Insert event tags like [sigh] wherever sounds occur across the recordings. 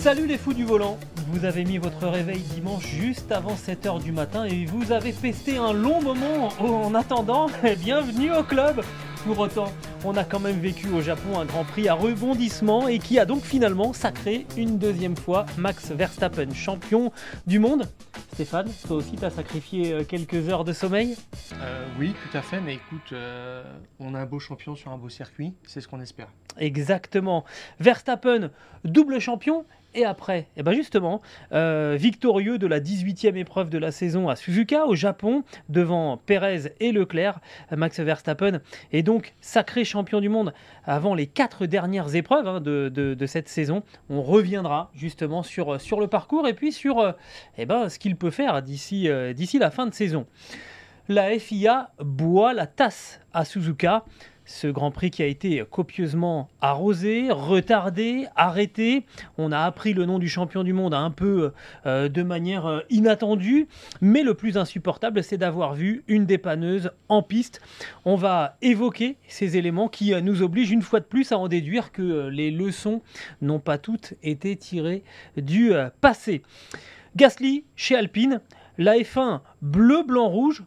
Salut les fous du volant Vous avez mis votre réveil dimanche juste avant 7h du matin et vous avez pesté un long moment en attendant. [laughs] Bienvenue au club Pour autant, on a quand même vécu au Japon un Grand Prix à rebondissement et qui a donc finalement sacré une deuxième fois Max Verstappen, champion du monde. Stéphane, toi aussi t'as sacrifié euh, quelques heures de sommeil? Euh, oui, tout à fait, mais écoute, euh, on a un beau champion sur un beau circuit, c'est ce qu'on espère. Exactement. Verstappen, double champion. Et après, eh ben justement, euh, victorieux de la 18e épreuve de la saison à Suzuka, au Japon, devant Perez et Leclerc, Max Verstappen est donc sacré champion du monde avant les quatre dernières épreuves hein, de, cette saison. On reviendra justement sur, le parcours et puis sur euh, eh ben, ce qu'il peut faire d'ici euh, d'ici la fin de saison. La FIA boit la tasse à Suzuka. Ce Grand Prix qui a été copieusement arrosé, retardé, arrêté. On a appris le nom du champion du monde un peu euh, de manière euh, inattendue. Mais le plus insupportable, c'est d'avoir vu une dépanneuse en piste. On va évoquer ces éléments qui euh, nous obligent une fois de plus à en déduire que les leçons n'ont pas toutes été tirées du passé. Gasly chez Alpine, la F1 bleu, blanc, rouge,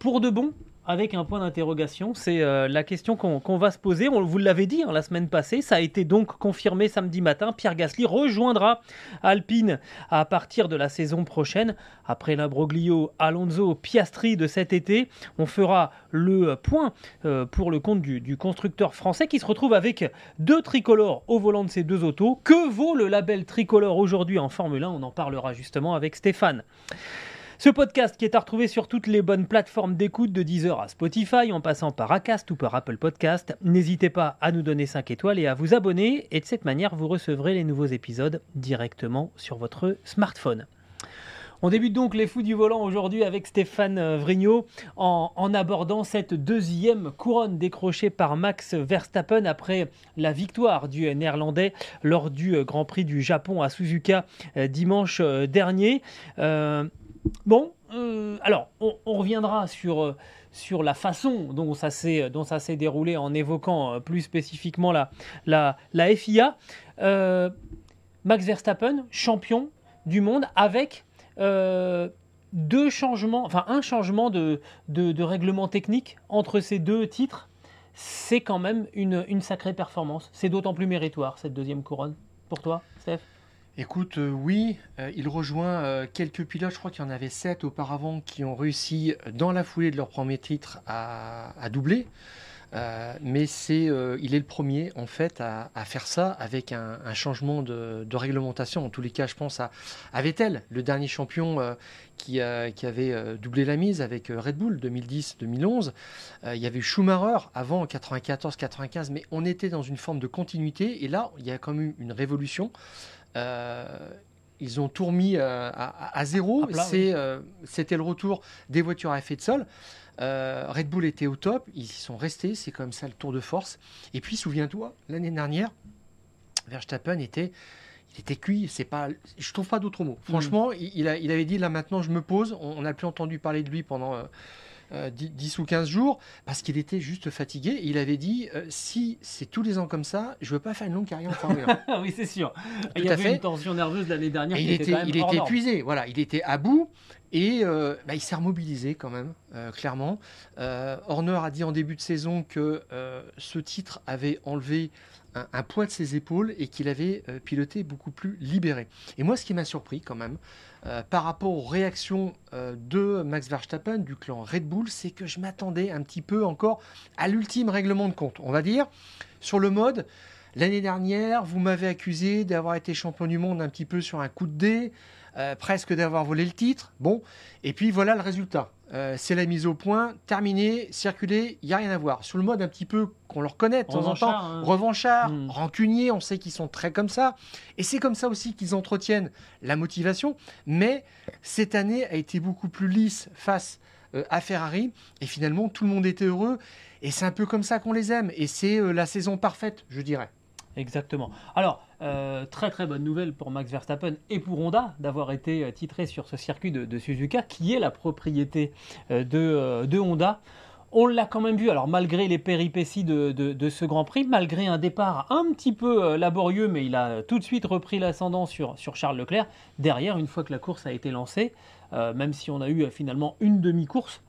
pour de bon avec un point d'interrogation, c'est euh, la question qu'on va se poser. On vous l'avait dit hein, la semaine passée, ça a été donc confirmé samedi matin. Pierre Gasly rejoindra Alpine à partir de la saison prochaine. Après l'imbroglio Alonso Piastri de cet été, on fera le point euh, pour le compte du, du constructeur français qui se retrouve avec deux tricolores au volant de ces deux autos. Que vaut le label tricolore aujourd'hui en Formule 1 On en parlera justement avec Stéphane. Ce podcast qui est à retrouver sur toutes les bonnes plateformes d'écoute de Deezer à Spotify en passant par Acast ou par Apple Podcast. N'hésitez pas à nous donner 5 étoiles et à vous abonner et de cette manière vous recevrez les nouveaux épisodes directement sur votre smartphone. On débute donc les fous du volant aujourd'hui avec Stéphane euh, Vrignot en, abordant cette deuxième couronne décrochée par Max Verstappen après la victoire du Néerlandais lors du euh, Grand Prix du Japon à Suzuka euh, dimanche dernier. Bon, euh, alors, on, reviendra sur, euh, sur la façon dont ça s'est, déroulé en évoquant euh, plus spécifiquement la, la, la FIA. Max Verstappen, champion du monde, avec deux changements, enfin un changement de, de, de règlement technique entre ces deux titres. C'est quand même une, une sacrée performance. C'est d'autant plus méritoire, cette deuxième couronne. Pour toi, Steph? Écoute, euh, oui, euh, il rejoint euh, quelques pilotes, je crois qu'il y en avait sept auparavant, qui ont réussi dans la foulée de leur premier titre à, doubler. Mais c'est, il est le premier en fait à, faire ça avec un, changement de, réglementation. En tous les cas, je pense à, Vettel, le dernier champion qui, avait doublé la mise avec Red Bull 2010-2011. Euh, il y avait Schumacher avant en 94-95, mais on était dans une forme de continuité. Et là, il y a quand même une révolution. Euh, ils ont tout remis euh, à, à zéro. Euh, C'était le retour des voitures à effet de sol. Euh, Red Bull était au top, ils y sont restés, c'est comme ça le tour de force. Et puis souviens-toi, l'année dernière, Verstappen était, il était cuit. C'est pas, je trouve pas d'autre mot. Franchement, il, il a- il avait dit là maintenant je me pose. On n'a plus entendu parler de lui pendant euh, euh, 10, 10 ou 15 jours parce qu'il était juste fatigué. Il avait dit euh, si c'est tous les ans comme ça, je veux pas faire une longue carrière en Formule 1. Ah [laughs] oui, c'est sûr. il y avait fait. une tension nerveuse l'année dernière qui il était, était, quand même il hors était norme. épuisé, voilà, il était à bout et euh, bah, il s'est remobilisé quand même, euh, clairement. Euh, Horner a dit en début de saison que ce titre avait enlevé un, un poids de ses épaules et qu'il avait piloté beaucoup plus libéré. Et moi, ce qui m'a surpris quand même, euh, par rapport aux réactions euh, de Max Verstappen, du clan Red Bull, c'est que je m'attendais un petit peu encore à l'ultime règlement de compte, on va dire, sur le mode. L'année dernière, vous m'avez accusé d'avoir été champion du monde un petit peu sur un coup de dé, euh, presque d'avoir volé le titre. Bon, et puis voilà le résultat. Euh, c'est la mise au point, terminé, circulé, il n'y a rien à voir. Sur le mode un petit peu qu'on leur connaît de temps en temps, Revanchard, hein. revanchard, Mm. rancunier, on sait qu'ils sont très comme ça. Et c'est comme ça aussi qu'ils entretiennent la motivation. Mais cette année a été beaucoup plus lisse face euh, à Ferrari. Et finalement, tout le monde était heureux. Et c'est un peu comme ça qu'on les aime. Et c'est euh, la saison parfaite, je dirais. Exactement. Alors, euh, très très bonne nouvelle pour Max Verstappen et pour Honda d'avoir été euh, titré sur ce circuit de, Suzuka, qui est la propriété euh, de, Honda. On l'a quand même vu, alors malgré les péripéties de, ce Grand Prix, malgré un départ un petit peu laborieux, mais il a tout de suite repris l'ascendant sur, Charles Leclerc. Derrière, une fois que la course a été lancée, même si on a eu finalement une demi-course,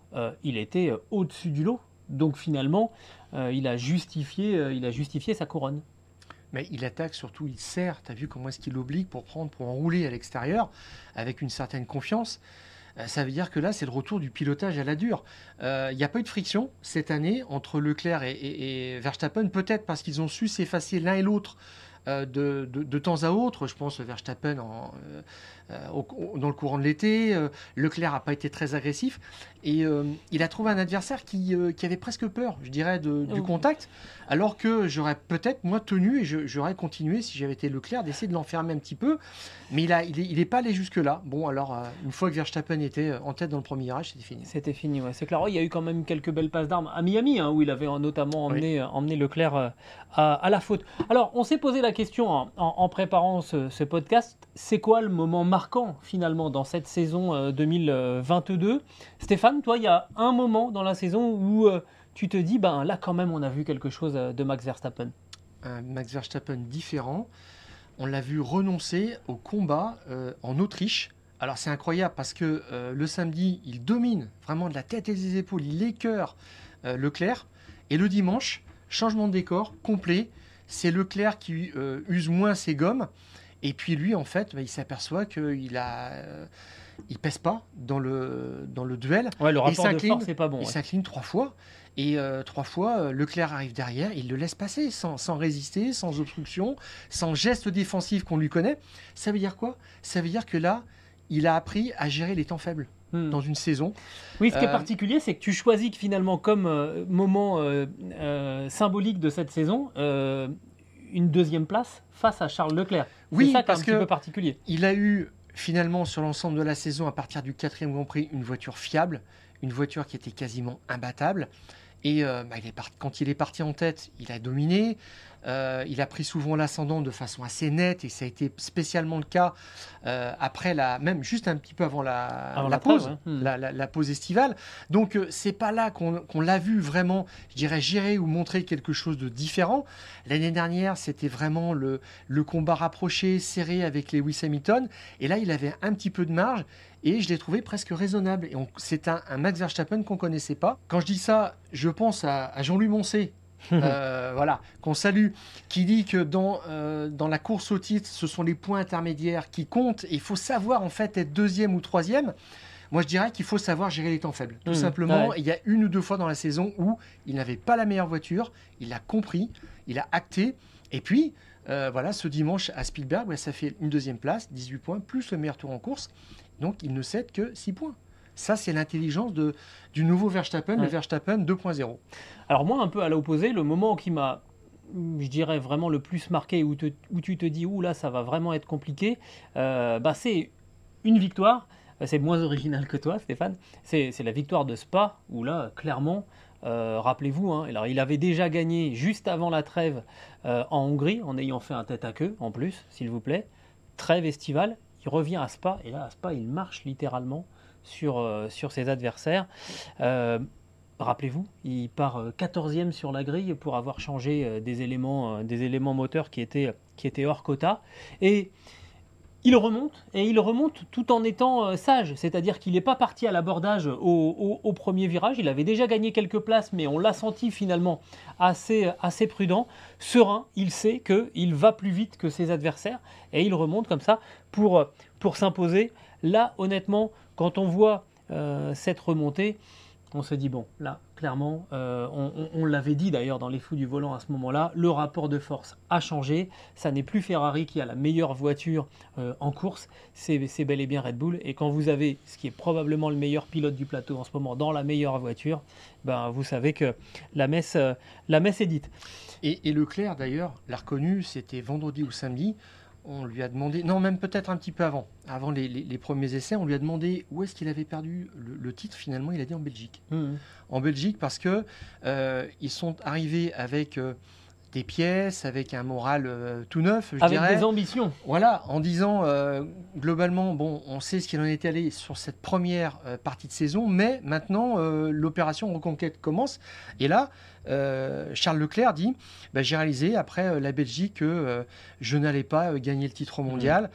il était au-dessus du lot. Donc finalement, il a justifié sa couronne. Mais il attaque surtout, il serre. Tu as vu comment est-ce qu'il l'obligue pour prendre, pour enrouler à l'extérieur avec une certaine confiance. Euh, Ça veut dire que là, c'est le retour du pilotage à la dure. Euh, Il n'y a pas eu de friction cette année entre Leclerc et, Verstappen, peut-être parce qu'ils ont su s'effacer l'un et l'autre euh, de, de- temps à autre. Je pense Verstappen euh, euh, dans le courant de l'été. euh, Leclerc n'a pas été très agressif. Et euh, il a trouvé un adversaire qui, euh, qui avait presque peur, je dirais, de- du contact. Alors que j'aurais peut-être, moi, tenu et j'aurais continué, si j'avais été Leclerc, d'essayer de l'enfermer un petit peu. Mais il n'est il est, il est pas allé jusque-là. Bon, alors, euh, une fois que Verstappen était en tête dans le premier virage, c'était fini. C'était fini, ouais. c'est clair. Oh, il y a eu quand même quelques belles passes d'armes à Miami, hein, où il avait notamment emmené, emmené Leclerc à, à la faute. Alors, on s'est posé la question en, en- en préparant ce, ce podcast, c'est quoi le moment marquant finalement dans cette saison euh, 2022 Stéphane, toi, il y a un moment dans la saison où euh, tu te dis, ben là quand même, on a vu quelque chose euh, de Max Verstappen. un Max Verstappen différent. On l'a vu renoncer au combat euh, en Autriche. Alors c'est incroyable parce que euh, le samedi, il domine vraiment de la tête et des épaules, il écœure euh, Leclerc. Et le dimanche, changement de décor complet. C'est Leclerc qui euh, use moins ses gommes. Et puis lui, en fait, bah, il s'aperçoit qu'il a, euh, il pèse pas dans le, dans le duel. Ouais, le Il rapport de s'incline, force, c'est pas bon. Il ouais. s'incline trois fois. Et euh, trois fois, euh, Leclerc arrive derrière, il le laisse passer sans, sans résister, sans obstruction, sans geste défensif qu'on lui connaît. Ça veut dire quoi? Ça veut dire que là, il a appris à gérer les temps faibles Hmm. dans une saison. Oui, ce qui est Euh, particulier, c'est que tu choisis que finalement comme euh, moment symbolique de cette saison une deuxième place face à Charles Leclerc. Oui, c'est ça parce un petit que- peu particulier. Il a eu finalement sur l'ensemble de la saison, à partir du quatrième Grand Prix, une voiture fiable, une voiture qui était quasiment imbattable. Et euh, bah, quand il est parti en tête, il a dominé. Euh, il a pris souvent l'ascendant de façon assez nette et ça a été spécialement le cas euh, après la, même juste un petit peu avant la, Avant la la trêve, pause, hein. Hmm. la, la- la pause estivale. Donc euh, c'est pas là qu'on l'a vu vraiment, je dirais, gérer ou montrer quelque chose de différent. L'année dernière, c'était vraiment le, le combat rapproché, serré avec Lewis Hamilton. Et là, il avait un petit peu de marge et je l'ai trouvé presque raisonnable. Et c'est un, un Max Verstappen qu'on connaissait pas. Quand je dis ça, je pense à, à Jean-Louis Moncé. [laughs] euh, voilà, qu'on salue, qui dit que dans, euh, dans la course au titre, ce sont les points intermédiaires qui comptent et il faut savoir en fait être deuxième ou troisième. Moi, je dirais qu'il faut savoir gérer les temps faibles. Tout Mmh, simplement, ouais. il y a une ou deux fois dans la saison où il n'avait pas la meilleure voiture, il l'a compris, il a acté, et puis euh, voilà, ce dimanche à Spielberg, ouais, ça fait une deuxième place, 18 points, plus le meilleur tour en course, donc il ne cède que 6 points. Ça, c'est l'intelligence de, du nouveau Verstappen, le. Verstappen 2.0. Alors moi, un peu à l'opposé, le moment qui m'a, je dirais, vraiment le plus marqué, où, te- où tu te dis, ouh là, ça va vraiment être compliqué, euh, bah, c'est une victoire. Euh, C'est moins original que toi, Stéphane. C'est la victoire de Spa, où là, clairement, euh, rappelez-vous, hein, il avait déjà gagné juste avant la trêve euh, en Hongrie, en ayant fait un tête à queue, en plus, s'il vous plaît. Trêve estivale, il revient à Spa, et là, à Spa, il marche littéralement sur, euh, sur ses adversaires. Euh, Rappelez-vous, il part euh, 14e sur la grille pour avoir changé euh, des éléments, euh, moteurs qui étaient, hors quota. Et il remonte, et il remonte tout en étant euh, sage. C'est-à-dire qu'il n'est pas parti à l'abordage au, premier virage. Il avait déjà gagné quelques places, mais on l'a senti finalement assez, assez prudent. Serein, il sait qu'il va plus vite que ses adversaires, et il remonte comme ça pour, euh, pour s'imposer. Là, honnêtement, quand on voit euh, cette remontée, on se dit bon, là, clairement, euh, on, l'avait dit d'ailleurs dans les fous du volant à ce moment-là, le rapport de force a changé. Ça n'est plus Ferrari qui a la meilleure voiture euh, en course, c'est bel et bien Red Bull. Et quand vous avez ce qui est probablement le meilleur pilote du plateau en ce moment dans la meilleure voiture, ben vous savez que la messe, la messe est dite. Et, et Leclerc, d'ailleurs, l'a reconnu, c'était vendredi ou samedi. On lui a demandé, non, même peut-être un petit peu avant, avant les, les- les premiers essais, on lui a demandé où est-ce qu'il avait perdu le, le titre. Finalement, il a dit en Belgique. En Belgique, parce que euh, ils sont arrivés avec euh, des pièces, avec un moral euh, tout neuf, je Avec dirais. des ambitions. Voilà, en disant euh, globalement, bon, on sait ce qu'il en était allé sur cette première euh, partie de saison, mais maintenant l'opération reconquête commence. Et là, Charles Leclerc dit bah, J'ai réalisé après la Belgique que je n'allais pas gagner le titre mondial.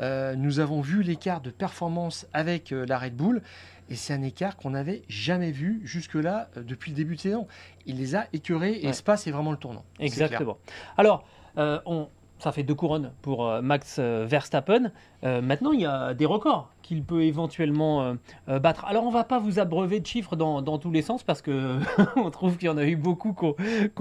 Euh, nous avons vu l'écart de performance avec la Red Bull. Et c'est un écart qu'on n'avait jamais vu jusque-là euh, depuis le début de saison. Il les a écœurés et Ouais. Spa, c'est vraiment le tournant. Exactement. Alors, euh, on, ça fait deux couronnes pour euh, Max euh, Verstappen. Maintenant, il y a des records qu'il peut éventuellement battre. Alors, on va pas vous abreuver de chiffres dans, dans tous les sens parce que [laughs] on trouve qu'il y en a eu beaucoup qui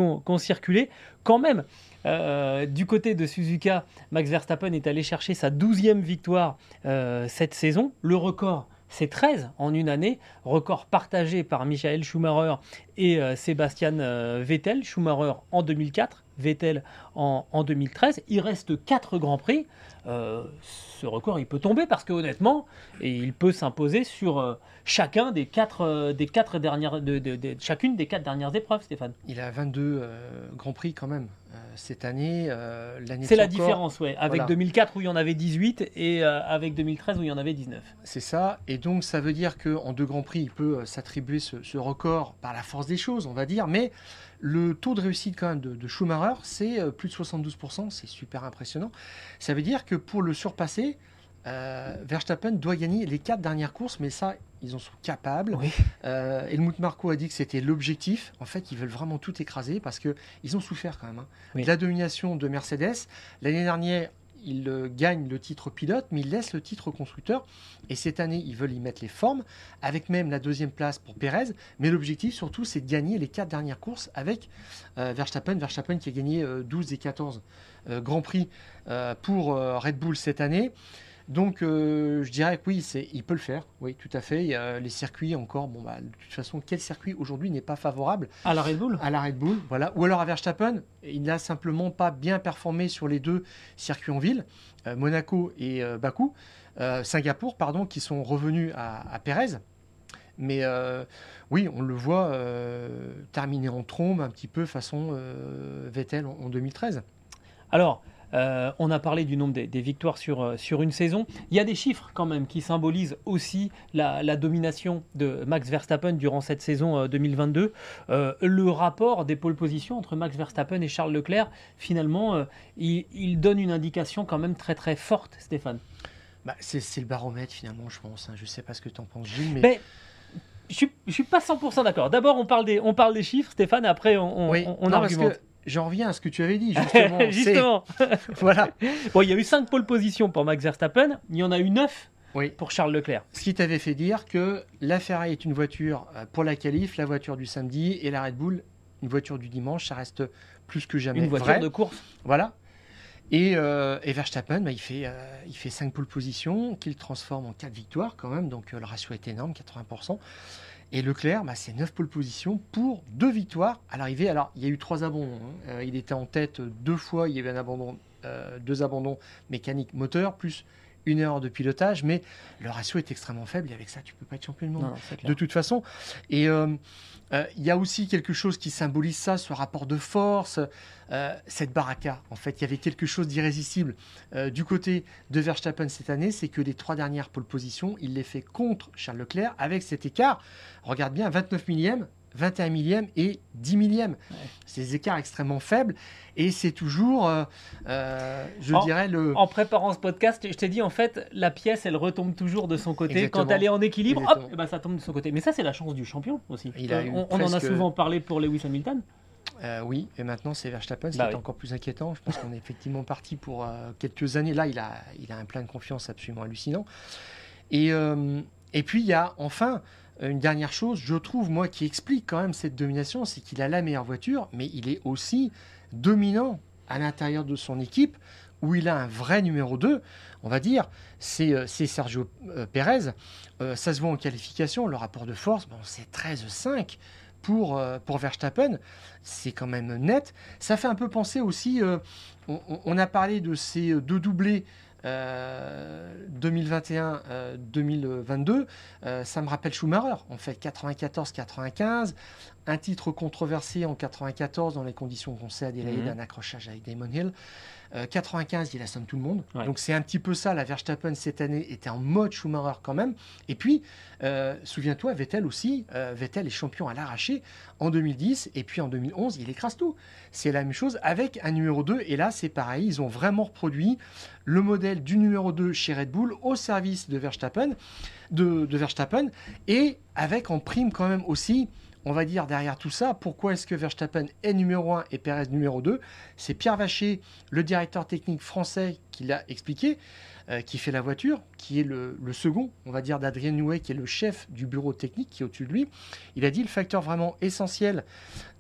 ont- qui ont circulé. Quand même, euh, du côté de Suzuka, Max Verstappen est allé chercher sa 12e victoire euh, cette saison. Le record, c'est 13 en une année. Record partagé par Michael Schumacher et euh, Sébastien euh, Vettel. Schumacher en 2004, Vettel en, en 2013. Il reste 4 grands prix. Euh, ce record, il peut tomber parce que honnêtement, et il peut s'imposer sur chacun des quatre, des quatre dernières, de, de- de- chacune des quatre dernières épreuves, Stéphane. Il a 22 euh, Grands Prix quand même cette année. euh, l'année C'est la différence, ouais. Avec Voilà. 2004 où il y en avait 18 et euh, avec 2013 où il y en avait 19. C'est ça. Et donc, ça veut dire qu'en deux Grands Prix, il peut euh, s'attribuer ce, ce record par la force des choses, on va dire. Mais le taux de réussite quand même de, de Schumacher, c'est euh, plus de 72%. C'est super impressionnant. Ça veut dire que pour le surpasser, euh, Verstappen doit gagner les quatre dernières courses, mais ça, ils en sont capables. Oui. Euh, Helmut Marko a dit que c'était l'objectif. En fait, ils veulent vraiment tout écraser parce que ils ont souffert quand même. hein. Oui. De la domination de Mercedes. L'année dernière, ils euh, gagnent le titre pilote, mais ils laissent le titre constructeur. Et cette année, ils veulent y mettre les formes, avec même la deuxième place pour Pérez. Mais l'objectif, surtout, c'est de gagner les quatre dernières courses avec euh, Verstappen. Verstappen qui a gagné euh, 12 et 14 euh, Grands Prix pour Red Bull cette année. Donc, euh, je dirais que oui, c'est, il peut le faire. Oui, tout à fait. Il y a les circuits encore. Bon, bah, de toute façon, quel circuit aujourd'hui n'est pas favorable À la Red Bull à la Red Bull, voilà. Ou alors à Verstappen, il n'a simplement pas bien performé sur les deux circuits en ville, euh, Monaco et euh, Bakou, euh, Singapour, pardon, qui sont revenus à, à Pérez. Mais euh, oui, on le voit euh, terminer en trombe un petit peu façon euh, Vettel en, en 2013. Alors, euh, on a parlé du nombre des, des victoires sur, euh, sur une saison. Il y a des chiffres quand même qui symbolisent aussi la, la domination de Max Verstappen durant cette saison euh, 2022. Euh, le rapport des pôles positions entre Max Verstappen et Charles Leclerc, finalement, euh, il, il donne une indication quand même très très forte, Stéphane. Bah, c'est, c'est le baromètre finalement, je pense. hein. Je ne sais pas ce que tu en penses, Gilles, mais... Mais je suis, je suis pas 100% d'accord. D'abord, on parle des, on parle des chiffres, Stéphane, et après on, on, oui, on- parce argumente. que j'en reviens à ce que tu avais dit, [laughs] justement. Justement. [laughs] voilà. Bon, il y a eu 5 pôles positions pour Max Verstappen, il y en a eu 9 Oui. pour Charles Leclerc. Ce qui t'avait fait dire que la Ferrari est une voiture euh, pour la qualif, la voiture du samedi, et la Red Bull, une voiture du dimanche, ça reste plus que jamais Une voiture vrai. de course. Voilà. Et, euh, et Verstappen, bah, il fait, euh, il fait 5 pole positions, qu'il transforme en 4 victoires quand même, donc euh, le ratio est énorme, 80%. Et Leclerc, bah, c'est 9 pole positions pour 2 victoires à l'arrivée. Alors, il y a eu 3 abandons. hein. Euh, il était en tête deux fois, il y avait un abandon, euh, deux abandons mécaniques moteur, plus une heure de pilotage, mais le ratio est extrêmement faible et avec ça, tu peux pas être champion du monde Non, de toute façon. Et euh, euh, il y a aussi quelque chose qui symbolise ça, ce rapport de force, euh, cette baraka. En fait, il y avait quelque chose d'irrésistible du côté de Verstappen cette année, c'est que les trois dernières pole positions, il les fait contre Charles Leclerc avec cet écart. Regarde bien, 29 millièmes. 21 millièmes et 10 millièmes. C'est des écarts extrêmement faibles et c'est toujours, euh, euh, je En- dirais, le, En préparant ce podcast, je t'ai dit en fait, la pièce elle retombe toujours de son côté. Exactement. Quand elle est en équilibre, hop, Exactement. eh ben, ça tombe de son côté. Mais ça, c'est la chance du champion aussi. Il a eu on, on en a souvent parlé pour Lewis Hamilton. Euh, oui, et maintenant c'est Verstappen, ce Bah qui est encore plus inquiétant. Je pense qu'on est effectivement parti pour euh, quelques années. Là, il a, il a un plein de confiance absolument hallucinant. Et, euh, et puis il y a enfin une dernière chose, je trouve, moi, qui explique quand même cette domination, c'est qu'il a la meilleure voiture, mais il est aussi dominant à l'intérieur de son équipe, où il a un vrai numéro 2, on va dire, c'est euh, Sergio euh, Pérez. Euh, ça se voit en qualification, le rapport de force, c'est 13-5 pour, pour Verstappen, c'est quand même net. Ça fait un peu penser aussi, on- on a parlé de ces deux doublés euh, 2021-2022, euh, ça me rappelle Schumacher, en fait, 94-95, un titre controversé en 94 dans les conditions qu'on sait à Adélaïde, Mhm. un accrochage avec Damon Hill. Euh, 95, il assomme tout le monde. Ouais. Donc c'est un petit peu ça, la Verstappen cette année était en mode Schumacher quand même. Et puis, euh, souviens-toi, Vettel aussi, euh, Vettel est champion à l'arraché en 2010, et puis en 2011, il écrase tout. C'est la même chose avec un numéro 2, et là c'est pareil, ils ont vraiment reproduit le modèle du numéro 2 chez Red Bull au service de Verstappen, de, de Verstappen et avec en prime quand même aussi, on va dire derrière tout ça, pourquoi est-ce que Verstappen est numéro 1 et Perez numéro 2 C'est Pierre Vacher, le directeur technique français, qui l'a expliqué, euh, qui fait la voiture, qui est le, second, on va dire, d'Adrien Nouet, qui est le chef du bureau technique qui est au-dessus de lui. Il a dit le facteur vraiment essentiel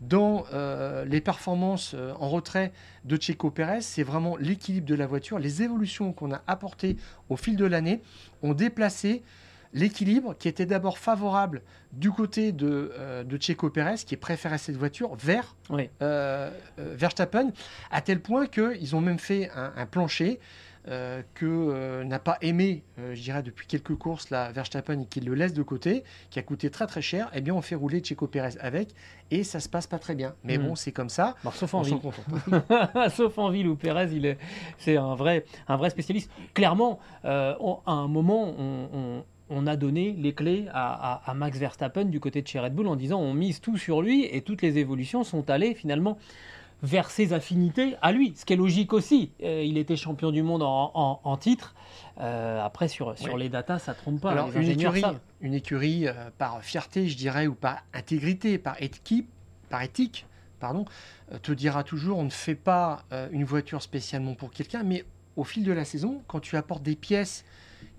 dans euh, les performances euh, en retrait de Checo Pérez, c'est vraiment l'équilibre de la voiture. Les évolutions qu'on a apportées au fil de l'année ont déplacé l'équilibre qui était d'abord favorable du côté de, euh, de Checo Pérez, qui préférait cette voiture, vers Oui. euh, euh, Verstappen, à tel point qu'ils ont même fait un, un plancher euh, que euh, n'a pas aimé, euh, je dirais, depuis quelques courses, la Verstappen, et qu'il le laisse de côté, qui a coûté très très cher. Eh bien, on fait rouler Checo Pérez avec, et ça se passe pas très bien. Mais Mm. bon, c'est comme ça. Bon, sauf en On ville. [laughs] Sauf en ville où Pérez, il est, c'est un vrai, un vrai spécialiste. Clairement, on- à un moment, on, on- a donné les clés à, à- à Max Verstappen du côté de chez Red Bull en disant on mise tout sur lui et toutes les évolutions sont allées finalement vers ses affinités à lui, ce qui est logique aussi. Euh, il était champion du monde en, en- en titre. Euh, après, sur, sur Oui. les datas, ça trompe pas. Alors, les une écurie, savent. une écurie euh, par fierté, je dirais, ou par intégrité, par équipe, par éthique, pardon, te dira toujours on ne fait pas une voiture spécialement pour quelqu'un, mais au fil de la saison, quand tu apportes des pièces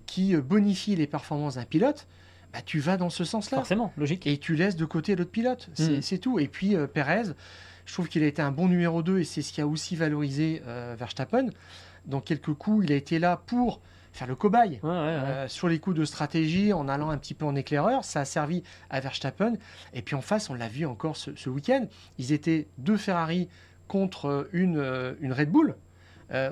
qui euh, bonifient les performances d'un pilote, bah, tu vas dans ce sens-là. Forcément, logique. Et tu laisses de côté l'autre pilote. C'est Mm. tout. Et puis, euh, Perez, je trouve qu'il a été un bon numéro 2 et c'est ce qui a aussi valorisé euh, Verstappen. Dans quelques coups, il a été là pour faire le cobaye. Ouais, ouais, ouais. Euh, sur les coups de stratégie, en allant un petit peu en éclaireur, ça a servi à Verstappen. Et puis en face, on l'a vu encore ce, ce week-end, ils étaient deux Ferrari contre une, une Red Bull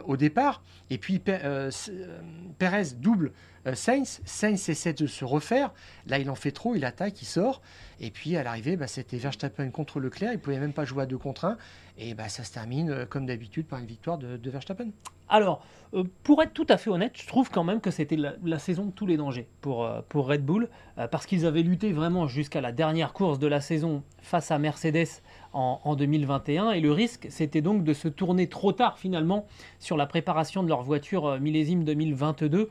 au départ. Et puis euh, euh, Perez double euh, Sainz. Sainz essaie de se refaire. Là, il en fait trop, il attaque, il sort. Et puis à l'arrivée, bah, c'était Verstappen contre Leclerc. Il ne pouvait même pas jouer à deux contre un. Et bah, ça se termine, euh, comme d'habitude, par une victoire de, Verstappen. Alors, euh, pour être tout à fait honnête, je trouve quand même que c'était la, saison de tous les dangers pour, euh, Red Bull, euh, parce qu'ils avaient lutté vraiment jusqu'à la dernière course de la saison face à Mercedes en, en 2021, et le risque, c'était donc de se tourner trop tard finalement sur la préparation de leur voiture euh, millésime 2022,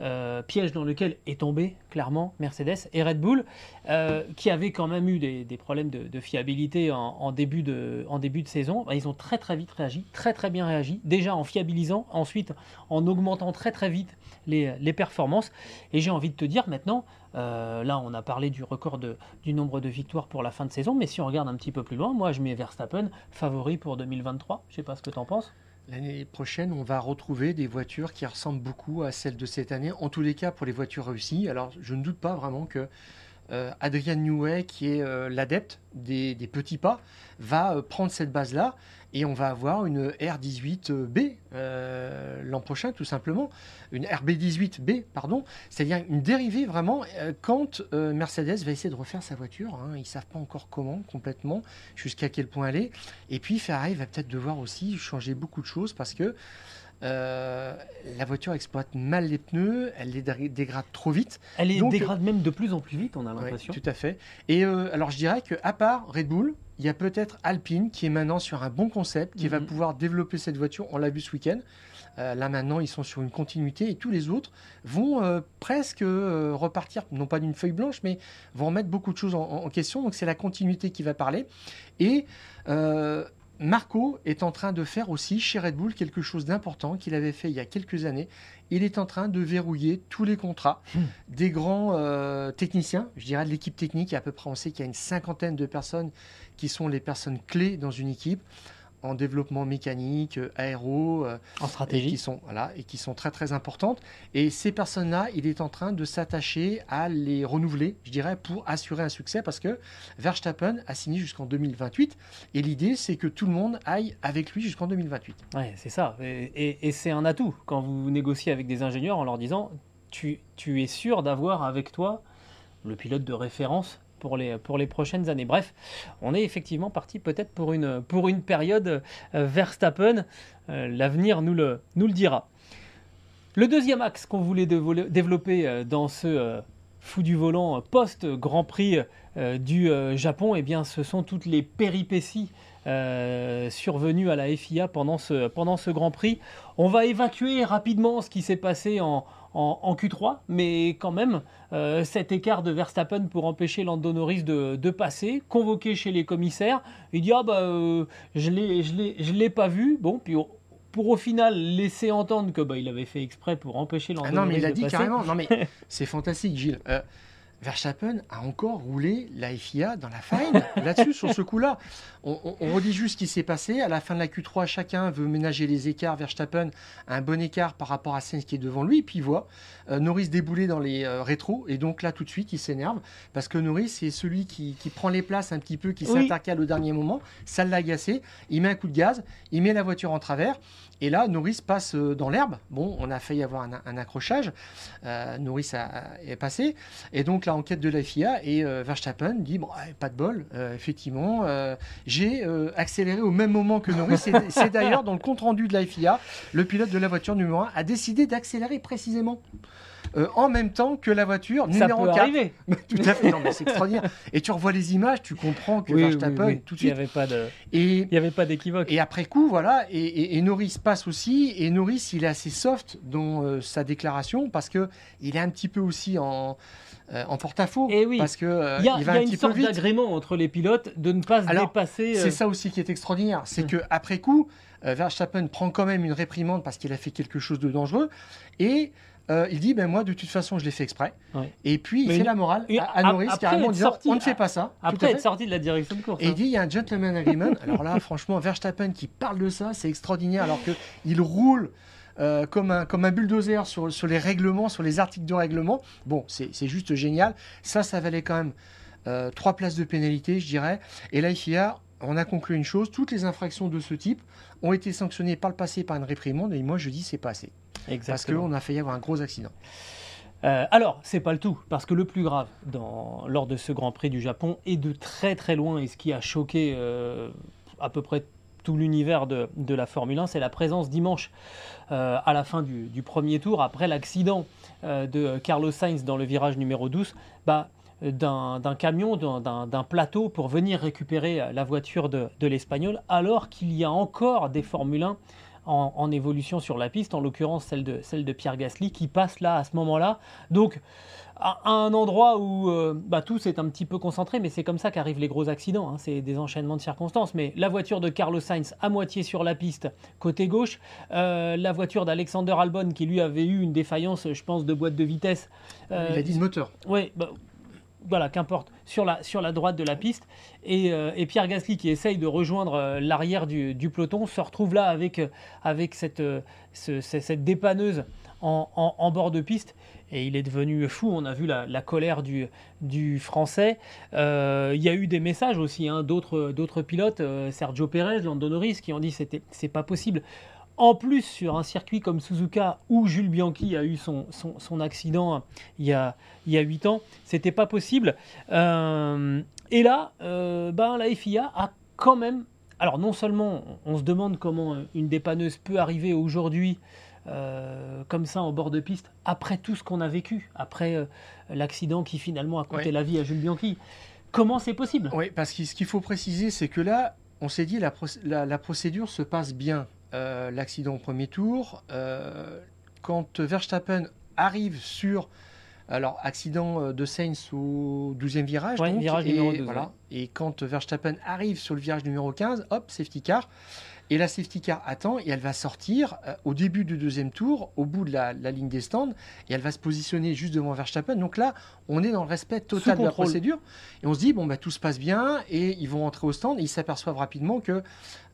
euh, piège dans lequel est tombé clairement Mercedes et Red Bull, euh, qui avaient quand même eu des, problèmes de, fiabilité en, début de, saison. Bah, ils ont très très vite réagi, très très bien réagi, déjà en fiabilisant, ensuite en augmentant très très vite les, performances. Et j'ai envie de te dire maintenant, euh, là on a parlé du record du nombre de victoires pour la fin de saison, mais si on regarde un petit peu plus loin, moi je mets Verstappen favori pour 2023. Je sais pas ce que tu en penses. L'année prochaine, on va retrouver des voitures qui ressemblent beaucoup à celles de cette année, en tous les cas pour les voitures réussies. Alors, je ne doute pas vraiment que euh, Adrian Newey, qui est euh, l'adepte des, petits pas, va euh, prendre cette base-là et on va avoir une R18B euh, l'an prochain, tout simplement. Une RB18B, pardon. C'est-à-dire une dérivée vraiment euh, quand euh, Mercedes va essayer de refaire sa voiture. hein. Ils ne savent pas encore comment, complètement, jusqu'à quel point aller. Et puis Ferrari va peut-être devoir aussi changer beaucoup de choses parce que euh, la voiture exploite mal les pneus, elle les dé- dégrade trop vite. Elle est Donc, dégrade même de plus en plus vite, on a Ouais, l'impression. tout à fait. Et euh, alors je dirais que à part Red Bull, il y a peut-être Alpine qui est maintenant sur un bon concept, qui va Mhm. pouvoir développer cette voiture. On l'a vu ce week-end. Euh, là maintenant, ils sont sur une continuité et tous les autres vont euh, presque euh, repartir, non pas d'une feuille blanche, mais vont remettre beaucoup de choses en, en question. Donc c'est la continuité qui va parler. Et Marco est en train de faire aussi chez Red Bull quelque chose d'important qu'il avait fait il y a quelques années. Il est en train de verrouiller tous les contrats des grands techniciens, je dirais de l'équipe technique. À peu près, on sait qu'il y a une cinquantaine de personnes qui sont les personnes clés dans une équipe en développement mécanique, euh, aéro, euh, En et stratégie. qui sont voilà et qui sont très très importantes. Et ces personnes-là, il est en train de s'attacher à les renouveler, je dirais, pour assurer un succès, parce que Verstappen a signé jusqu'en 2028, et l'idée c'est que tout le monde aille avec lui jusqu'en 2028. Ouais, c'est ça. Et, et- et c'est un atout quand vous négociez avec des ingénieurs en leur disant tu, tu es sûr d'avoir avec toi le pilote de référence pour les, prochaines années. Bref, on est effectivement parti peut-être pour une, pour période euh, Verstappen. Euh, L'avenir nous le, dira. Le deuxième axe qu'on voulait développer euh, dans ce fou du volant post-Grand Prix du Japon, eh bien, ce sont toutes les péripéties survenues à la FIA pendant ce Grand Prix. On va évacuer rapidement ce qui s'est passé en, en- en Q3, mais quand même, euh, cet écart de Verstappen pour empêcher Lando Norris de, de passer, convoqué chez les commissaires, il dit Ah bah, euh, je l'ai- je l'ai pas vu. Bon, puis pour au final laisser entendre que bah, il avait fait exprès pour empêcher Lando Ah non, mais il a de dit passer. carrément. Non, mais [laughs] c'est fantastique, Gilles. Euh, Verstappen a encore roulé la FIA dans la farine [laughs] là-dessus, sur ce coup-là. On, on- on redit juste ce qui s'est passé. À la fin de la Q3, chacun veut ménager les écarts. Verstappen a un bon écart par rapport à Sainz qui est devant lui. Puis il voit euh, Norris débouler dans les euh, rétros. Et donc là, tout de suite, il s'énerve. Parce que Norris, c'est celui qui, qui prend les places un petit peu, qui Oui. s'intercale au dernier moment. Ça l'a agacé. Il met un coup de gaz. Il met la voiture en travers. Et là, Norris passe euh, dans l'herbe. Bon, on a failli avoir un, accrochage. Euh, est passé. Et donc, la enquête de la FIA. Et euh, Verstappen dit Bon, pas de bol. Euh, effectivement, j'ai accéléré au même moment que Norris. C'est- C'est d'ailleurs dans le compte rendu de la FIA. Le pilote de la voiture numéro 1 a décidé d'accélérer précisément. Euh, en même temps que la voiture Ça numéro peut 4. arriver. [laughs] Tout à fait, non mais c'est extraordinaire. Et tu revois les images, tu comprends que Oui, Verstappen, oui. tout de Il n'y suite. avait pas de, Et il y avait pas d'équivoque. et après coup, voilà, et, et- et Norris passe aussi, et Norris, il est assez soft dans euh, sa déclaration parce que il est un petit peu aussi en, euh, en porte-à-faux, Eh oui. parce que euh, Il y a, il va y a un une petit peu sorte d'agrément entre les pilotes de ne pas se Alors, dépasser. euh, C'est ça aussi qui est extraordinaire, c'est Hmm. que après coup, Verstappen prend quand même une réprimande parce qu'il a fait quelque chose de dangereux, et euh, il dit, ben moi, de toute façon, je l'ai fait exprès. Ouais. Et puis, il Mais fait une- la morale à, à Norris, carrément, en disant, sorti, on ne fait pas ça. Après être sorti de la direction de course. Et hein. il dit il y a un gentleman agreement. [laughs] Alors là, franchement, Verstappen qui parle de ça, c'est extraordinaire. Alors que il roule euh, comme, un, comme un bulldozer sur, sur les règlements, sur les articles de règlement. Bon, c'est c'est juste génial. Ça, ça valait quand même euh, trois places de pénalité, je dirais. Et la FIA, on a conclu une chose toutes les infractions de ce type ont été sanctionnées par le passé par une réprimande. Et moi, je dis c'est pas assez. Parce qu'on a failli avoir un gros accident. Euh, alors, c'est pas le tout, parce que le plus grave dans, lors de ce Grand Prix du Japon est de très très loin, et ce qui a choqué euh, à peu près tout l'univers de, de la Formule 1, c'est la présence dimanche euh, à la fin du, du premier tour, après l'accident euh, de Carlos Sainz dans le virage numéro 12, bah, d'un camion, d'un- plateau pour venir récupérer euh, la voiture de, de l'Espagnol, alors qu'il y a encore des Formule 1 en, en évolution sur la piste, en l'occurrence celle de, celle de Pierre Gasly, qui passe là à ce moment-là. Donc, à, à un endroit où euh, bah, tout s'est un petit peu concentré, mais c'est comme ça qu'arrivent les gros accidents, hein, c'est des enchaînements de circonstances. Mais la voiture de Carlos Sainz à moitié sur la piste, côté gauche, euh, la voiture d'Alexander Albon qui lui avait eu une défaillance, je pense, de boîte de vitesse. euh, il a dit le moteur. oui, bah, voilà, qu'importe, sur la, sur la droite de la piste. Et, euh, Pierre Gasly, qui essaye de rejoindre euh, l'arrière du, du peloton, se retrouve là avec, euh, avec cette, ce- ce- cette dépanneuse en, en- bord de piste. Et il est devenu fou. On a vu la, la colère du, du Français. Il y a eu des messages aussi hein, d'autres pilotes, Sergio Pérez, Lando Norris, qui ont dit c'était c'est pas possible. En plus, sur un circuit comme Suzuka, où Jules Bianchi a eu son, son, son accident il y a, il y a 8 ans, c'était pas possible. Euh, et là, euh, ben, la FIA a quand même. Alors, non seulement on se demande comment une dépanneuse peut arriver aujourd'hui euh, comme ça en bord de piste, après tout ce qu'on a vécu, après l'accident qui finalement a coûté la vie à Jules Bianchi. Comment c'est possible? Oui, parce que ce qu'il faut préciser, c'est que là, on s'est dit la, la, la procédure se passe bien. Euh, L'accident au premier tour, euh, quand Verstappen arrive sur Alors, accident euh, de Sainz au 12e virage. Ouais, donc, virage et, numéro 12, voilà. ouais. et quand Verstappen arrive sur le virage numéro 15, hop, safety car. Et la safety car attend et elle va sortir euh, au début du deuxième tour, au bout de la, la ligne des stands, et elle va se positionner juste devant Verstappen. Donc là, on est dans le respect total de la procédure. Et on se dit, bon, bah, tout se passe bien, et ils vont entrer au stand, et ils s'aperçoivent rapidement que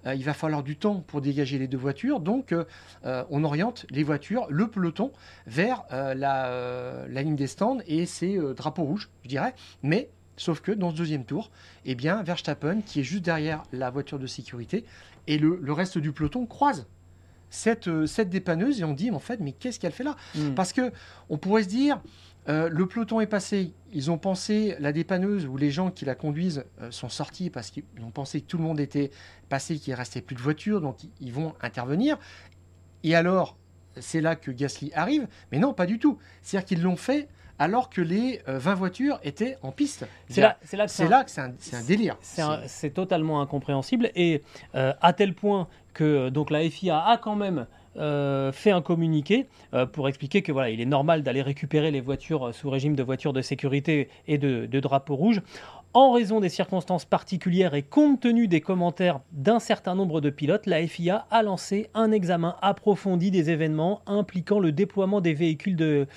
euh, il va falloir du temps pour dégager les deux voitures. Donc, euh, on oriente les voitures, le peloton, vers la, la ligne des stands et ses euh, drapeaux rouges, je dirais. Mais, sauf que dans ce deuxième tour, eh bien, Verstappen, qui est juste derrière la voiture de sécurité, et le, le reste du peloton croise cette, euh, cette dépanneuse et on dit, mais en fait, mais qu'est-ce qu'elle fait là Mm. Parce que on pourrait se dire, euh, le peloton est passé, ils ont pensé, la dépanneuse ou les gens qui la conduisent euh, sont sortis parce qu'ils ont pensé que tout le monde était passé, qu'il ne restait plus de voitures, donc ils- ils vont intervenir. Et alors, c'est là que Gasly arrive, mais non, pas du tout. C'est-à-dire qu'ils l'ont fait alors que les euh, 20 voitures étaient en piste. C'est là, c'est là que C'est un- délire. C'est totalement incompréhensible et euh, à tel point que donc la FIA a quand même euh, fait un communiqué euh, pour expliquer que voilà, il est normal d'aller récupérer les voitures euh, sous régime de voitures de sécurité et de, de drapeau rouge. En raison des circonstances particulières et compte tenu des commentaires d'un certain nombre de pilotes, la FIA a lancé un examen approfondi des événements impliquant le déploiement des véhicules de,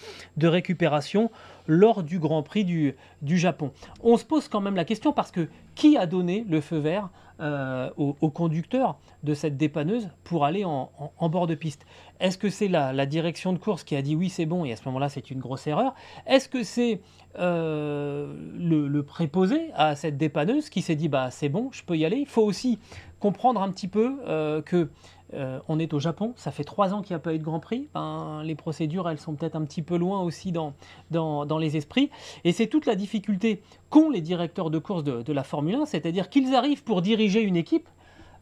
récupération lors du Grand Prix du, Japon. On se pose quand même la question parce que qui a donné le feu vert euh, au, au conducteur de cette dépanneuse pour aller en, bord de piste? Est-ce que c'est la direction de course qui a dit oui c'est bon et à ce moment-là c'est une grosse erreur? Est-ce que c'est euh, le, le préposé à cette dépanneuse qui s'est dit bah c'est bon je peux y aller Il faut aussi comprendre un petit peu euh, que euh, on est au Japon, ça fait trois ans qu'il n'y a pas eu de Grand Prix. Ben, les procédures, elles sont peut-être un petit peu loin aussi dans, dans, dans les esprits. Et c'est toute la difficulté qu'ont les directeurs de course de, de la Formule 1, c'est-à-dire qu'ils arrivent pour diriger une équipe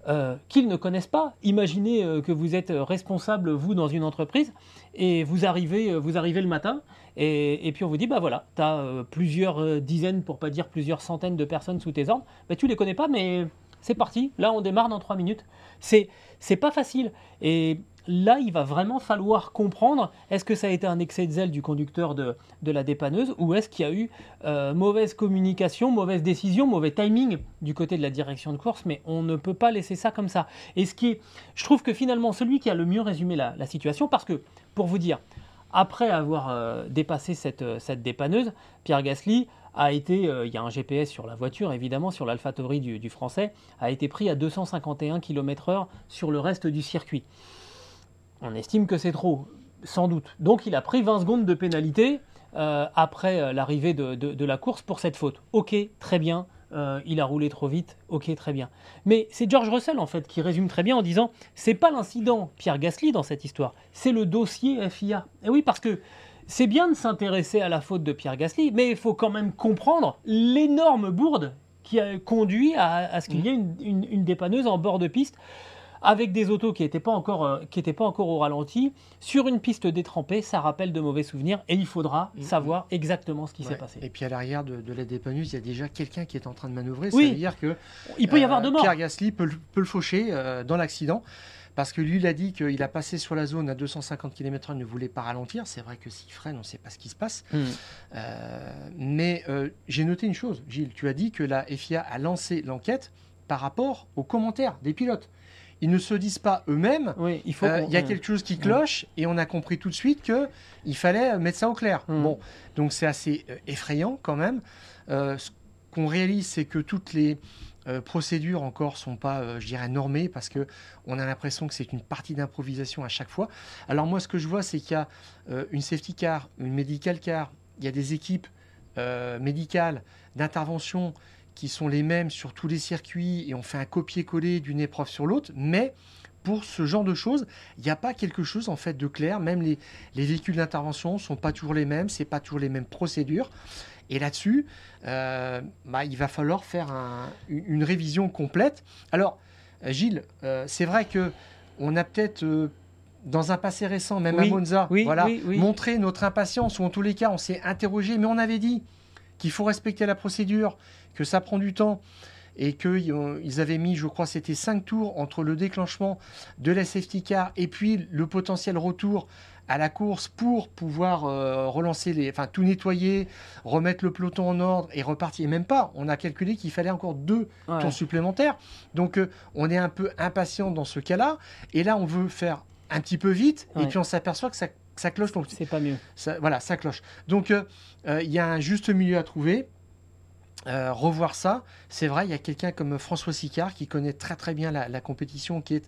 euh, qu'ils ne connaissent pas. Imaginez euh, que vous êtes responsable, vous, dans une entreprise, et vous arrivez, euh, vous arrivez le matin, et, puis on vous dit, bah voilà, tu as plusieurs dizaines, pour pas dire plusieurs centaines de personnes sous tes ordres, bah, tu les connais pas, mais c'est parti, là on démarre dans trois minutes. C'est, c'est pas facile. Et là, il va vraiment falloir comprendre est-ce que ça a été un excès de zèle du conducteur de, la dépanneuse ou est-ce qu'il y a eu euh, mauvaise communication, mauvaise décision, mauvais timing du côté de la direction de course, mais on ne peut pas laisser ça comme ça. Et ce qui est, je trouve que finalement, celui qui a le mieux résumé la, situation, parce que pour vous dire, après avoir euh, dépassé cette, euh, cette dépanneuse, Pierre Gasly a été, il y a un GPS sur la voiture évidemment, sur l'AlphaTauri du, du français, a été pris à 251 km/h sur le reste du circuit. On estime que c'est trop, sans doute. Donc il a pris 20 secondes de pénalité euh, après euh, l'arrivée de, la course pour cette faute. Ok, très bien. euh, il a roulé trop vite. Ok, très bien. Mais c'est George Russell en fait qui résume très bien en disant c'est pas l'incident Pierre Gasly dans cette histoire, c'est le dossier FIA. Et oui, parce que c'est bien de s'intéresser à la faute de Pierre Gasly, mais il faut quand même comprendre l'énorme bourde qui a conduit à, ce qu'il y ait une dépanneuse en bord de piste avec des autos qui n'étaient pas, encore, euh, qui étaient pas encore au ralenti, sur une piste détrempée, ça rappelle de mauvais souvenirs et il faudra Mhm. savoir exactement ce qui Ouais. s'est passé. Et puis à l'arrière de, de la dépanneuse, il y a déjà quelqu'un qui est en train de manœuvrer. Oui. Ça veut dire que Il peut y avoir euh, de morts. Pierre Gasly peut, le- peut le faucher euh, dans l'accident. Parce que lui, il a dit qu'il a passé sur la zone à 250 km/h, il ne voulait pas ralentir. C'est vrai que s'il freine, on ne sait pas ce qui se passe. Euh, mais euh, j'ai noté une chose, Gilles. Tu as dit que la FIA a lancé l'enquête par rapport aux commentaires des pilotes. Ils ne se disent pas eux-mêmes. Oui, il faut. euh, y a quelque chose qui cloche et on a compris tout de suite que il fallait mettre ça au clair. Mm. Bon, donc c'est assez euh, effrayant quand même. Euh, ce qu'on réalise, c'est que toutes les euh, procédures encore sont pas, euh, je dirais, normées parce que on a l'impression que c'est une partie d'improvisation à chaque fois. Alors moi, ce que je vois, c'est qu'il y a euh, une safety car, une medical car, il y a des équipes médicales d'intervention qui sont les mêmes sur tous les circuits et on fait un copier-coller d'une épreuve sur l'autre, mais pour ce genre de choses, il n'y a pas quelque chose en fait de clair. Même les, les véhicules d'intervention sont pas toujours les mêmes, c'est pas toujours les mêmes procédures. Et là-dessus, euh, bah, il va falloir faire un- une, révision complète. Alors, euh, Gilles, euh, c'est vrai que on a peut-être euh, dans un passé récent, même Oui, à Monza, oui, voilà, oui. montré notre impatience, ou en tous les cas, on s'est interrogé, mais on avait dit qu'il faut respecter la procédure, que ça prend du temps. et qu'ils avaient mis, je crois, c'était 5 tours entre le déclenchement de la safety car et puis le potentiel retour à la course pour pouvoir euh, relancer les, enfin tout nettoyer, remettre le peloton en ordre et repartir. Et même pas, on a calculé qu'il fallait encore deux Ouais. tours supplémentaires. Donc euh, on est un peu impatient dans ce cas-là. Et là, on veut faire un petit peu vite et puis on s'aperçoit que ça, ça cloche. Donc C'est pas mieux. ça- voilà, ça cloche. Donc euh, euh, il y a un juste milieu à trouver. Euh, revoir ça, c'est vrai, il y a quelqu'un comme François Sicard qui connaît très très bien la, la compétition, qui est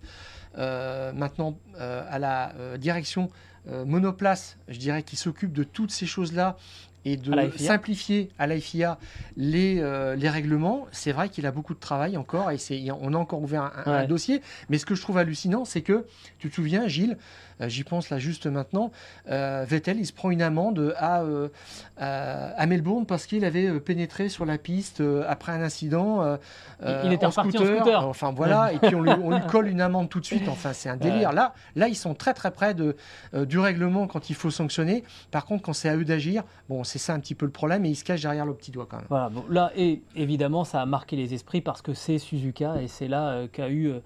euh, maintenant euh, à la euh, direction euh, monoplace, je dirais, qui s'occupe de toutes ces choses-là et de À simplifier à la FIA les, euh, les règlements. C'est vrai qu'il a beaucoup de travail encore et on a encore ouvert un, dossier. Mais ce que je trouve hallucinant, c'est que, tu te souviens, Gilles, euh, j'y pense là juste maintenant, euh, Vettel, il se prend une amende à, euh, à, Melbourne parce qu'il avait euh, pénétré sur la piste euh, après un incident. euh, euh, Il était en reparti en scooter. Enfin voilà, et puis on lui, on lui [laughs] colle une amende tout de suite. Enfin, c'est un délire. Là, là, ils sont très très près de, euh, du règlement quand il faut sanctionner. Par contre, quand c'est à eux d'agir, bon, c'est ça un petit peu le problème et ils se cachent derrière le petit doigt quand même. Voilà, bon, là, et évidemment, ça a marqué les esprits parce que c'est Suzuka et c'est là euh, qu'a eu euh, euh,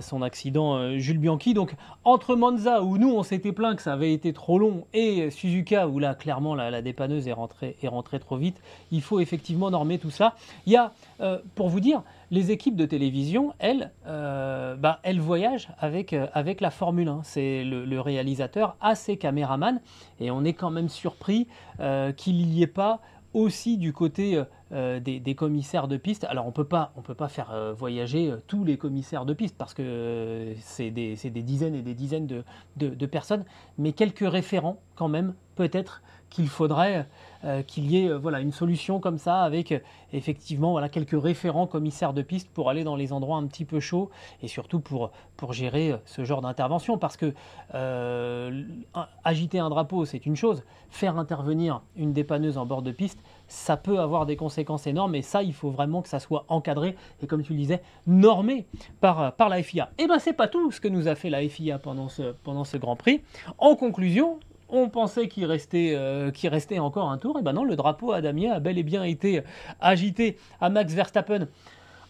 son accident euh, Jules Bianchi. Donc, entre Monza, où nous, on s'était plaint que ça avait été trop long, et Suzuka, où là, clairement, la, dépanneuse est rentrée, est rentrée trop vite, il faut effectivement normer tout ça. Il y a, euh, pour vous dire, les équipes de télévision, elles, euh, bah, elles voyagent avec, euh, la Formule 1. C'est le, le réalisateur a ses caméramans, et on est quand même surpris euh, qu'il n'y ait pas aussi du côté euh, euh, des, commissaires de piste. Alors on peut pas, on peut pas faire euh, voyager tous les commissaires de piste parce que c'est des, des dizaines et des dizaines de- de personnes, mais quelques référents quand même, peut-être qu'il faudrait euh, qu'il y ait euh, voilà une solution comme ça avec euh, effectivement voilà quelques référents commissaires de piste pour aller dans les endroits un petit peu chauds et surtout pour pour gérer ce genre d'intervention parce que agiter un drapeau c'est une chose, faire intervenir une dépanneuse en bord de piste ça peut avoir des conséquences énormes et ça il faut vraiment que ça soit encadré et comme tu le disais normé par, par la FIA. Et ben c'est pas tout ce que nous a fait la FIA pendant ce, pendant ce Grand Prix. En conclusion, on pensait qu'il restait, euh, qu'il restait encore un tour, et ben non, le drapeau à Damien a bel et bien été agité à Max Verstappen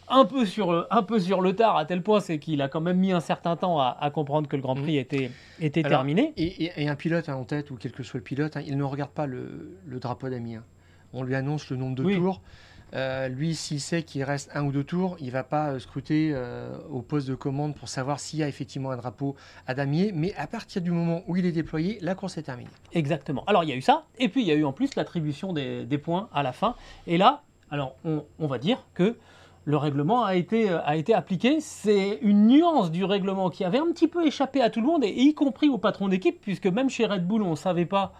un peu sur, le- un peu sur le tard, à tel point c'est qu'il a quand même mis un certain temps à, à comprendre que le Grand Prix était, était Alors, terminé. Et, et- et un pilote hein, en tête, ou quel que soit le pilote, hein, il ne regarde pas le, le drapeau d'ami. hein. On lui annonce le nombre de Oui. tours. Euh, lui, s'il sait qu'il reste un ou deux tours, il va pas euh, scruter euh, au poste de commande pour savoir s'il y a effectivement un drapeau à damier. Mais à partir du moment où il est déployé, la course est terminée. Exactement. Alors il y a eu ça, et puis il y a eu en plus l'attribution des, points à la fin. Et là, alors on, va dire que le règlement a été, appliqué. C'est une nuance du règlement qui avait un petit peu échappé à tout le monde, y compris au patron d'équipe, puisque même chez Red Bull, on ne savait pas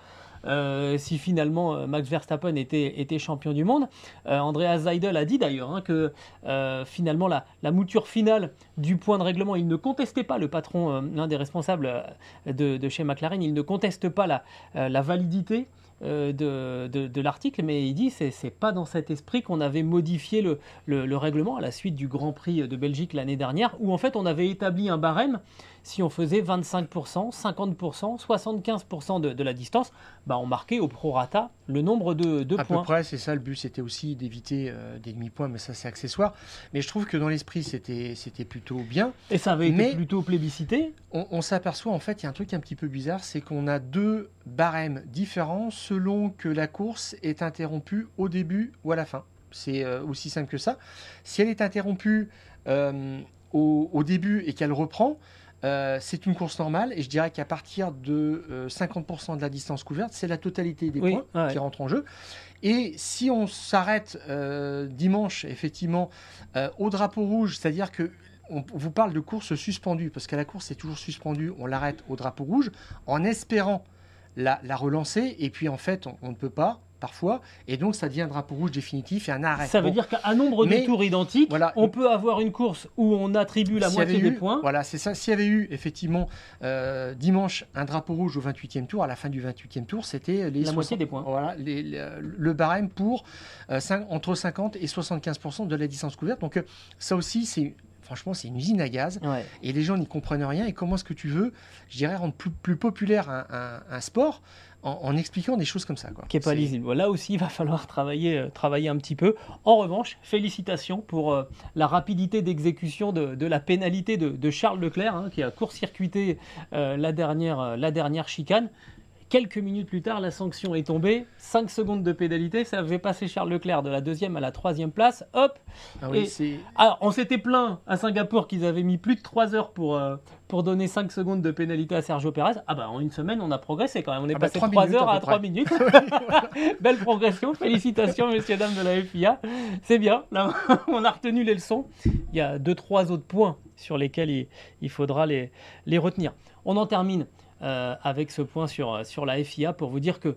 euh, si finalement euh, Max Verstappen était, champion du monde. Euh, Andreas Seidel a dit d'ailleurs hein, que finalement la, mouture finale du point de règlement, il ne contestait pas le patron, l'un des responsables de, chez McLaren, il ne conteste pas la, validité de, l'article, mais il dit c'est c'est pas dans cet esprit qu'on avait modifié le- le règlement à la suite du Grand Prix de Belgique l'année dernière, où en fait on avait établi un barème. Si on faisait 25%, 50%, 75% de, de la distance, bah on marquait au prorata le nombre de, de à points. peu près, c'est ça le but. C'était aussi d'éviter euh, des demi-points, mais ça c'est accessoire. Mais je trouve que dans l'esprit, c'était plutôt bien. Et ça avait été plutôt plébiscité? on, on s'aperçoit en fait, il y a un truc un petit peu bizarre, c'est qu'on a deux barèmes différents selon que la course est interrompue au début ou à la fin. C'est euh, aussi simple que ça. Si elle est interrompue euh, au, au début et qu'elle reprend, euh, c'est une course normale et je dirais qu'à partir de euh, 50% de la distance couverte, c'est la totalité des Oui, points ouais. qui rentrent en jeu. Et si on s'arrête euh, dimanche, effectivement, euh, au drapeau rouge, c'est-à-dire que on vous parle de course suspendue, parce que la course est toujours suspendue, on l'arrête au drapeau rouge, en espérant la, la relancer, et puis en fait, on, on ne peut pas, parfois, et donc ça devient un drapeau rouge définitif et un arrêt. Ça veut Bon, dire qu'à nombre de tours identiques, Voilà. on peut avoir une course où on attribue la moitié des eu- points. Voilà, c'est ça. S'il y avait eu effectivement euh, dimanche un drapeau rouge au 28e tour, à la fin du 28e tour, c'était les La moitié des points. Voilà, les- les- le barème pour euh, entre 50 et 75% de la distance couverte. Donc euh, ça aussi, c'est franchement, c'est une usine à gaz. Ouais. Et les gens n'y comprennent rien. Et comment est-ce que tu veux, je dirais, rendre plus, plus populaire un, un- un sport en, en expliquant des choses comme ça. Quoi. qui n'est pas C'est- lisible. Là aussi, il va falloir travailler, euh, travailler un petit peu. En revanche, félicitations pour euh, la rapidité d'exécution de, de la pénalité de, de Charles Leclerc, hein, qui a court-circuité euh, la, dernière, euh, la dernière chicane. Quelques minutes plus tard, la sanction est tombée. 5 secondes de pénalité, ça faisait passer Charles Leclerc de la deuxième à la troisième place. Hop Ah oui, Et- c'est- alors, on s'était plaint à Singapour qu'ils avaient mis plus de 3 heures pour, euh, pour donner 5 secondes de pénalité à Sergio Pérez. Ah bah en une semaine, on a progressé quand même. On est Ah bah, passé de trois 3 minutes heures à à peu 3 près. minutes. [laughs] [laughs] Belle progression. Félicitations, messieurs, dames de la FIA. C'est bien. Là, [laughs] on a retenu les leçons. Il y a 2-3 autres points sur lesquels il, il faudra les, les retenir. On en termine avec ce point sur, sur la FIA pour vous dire que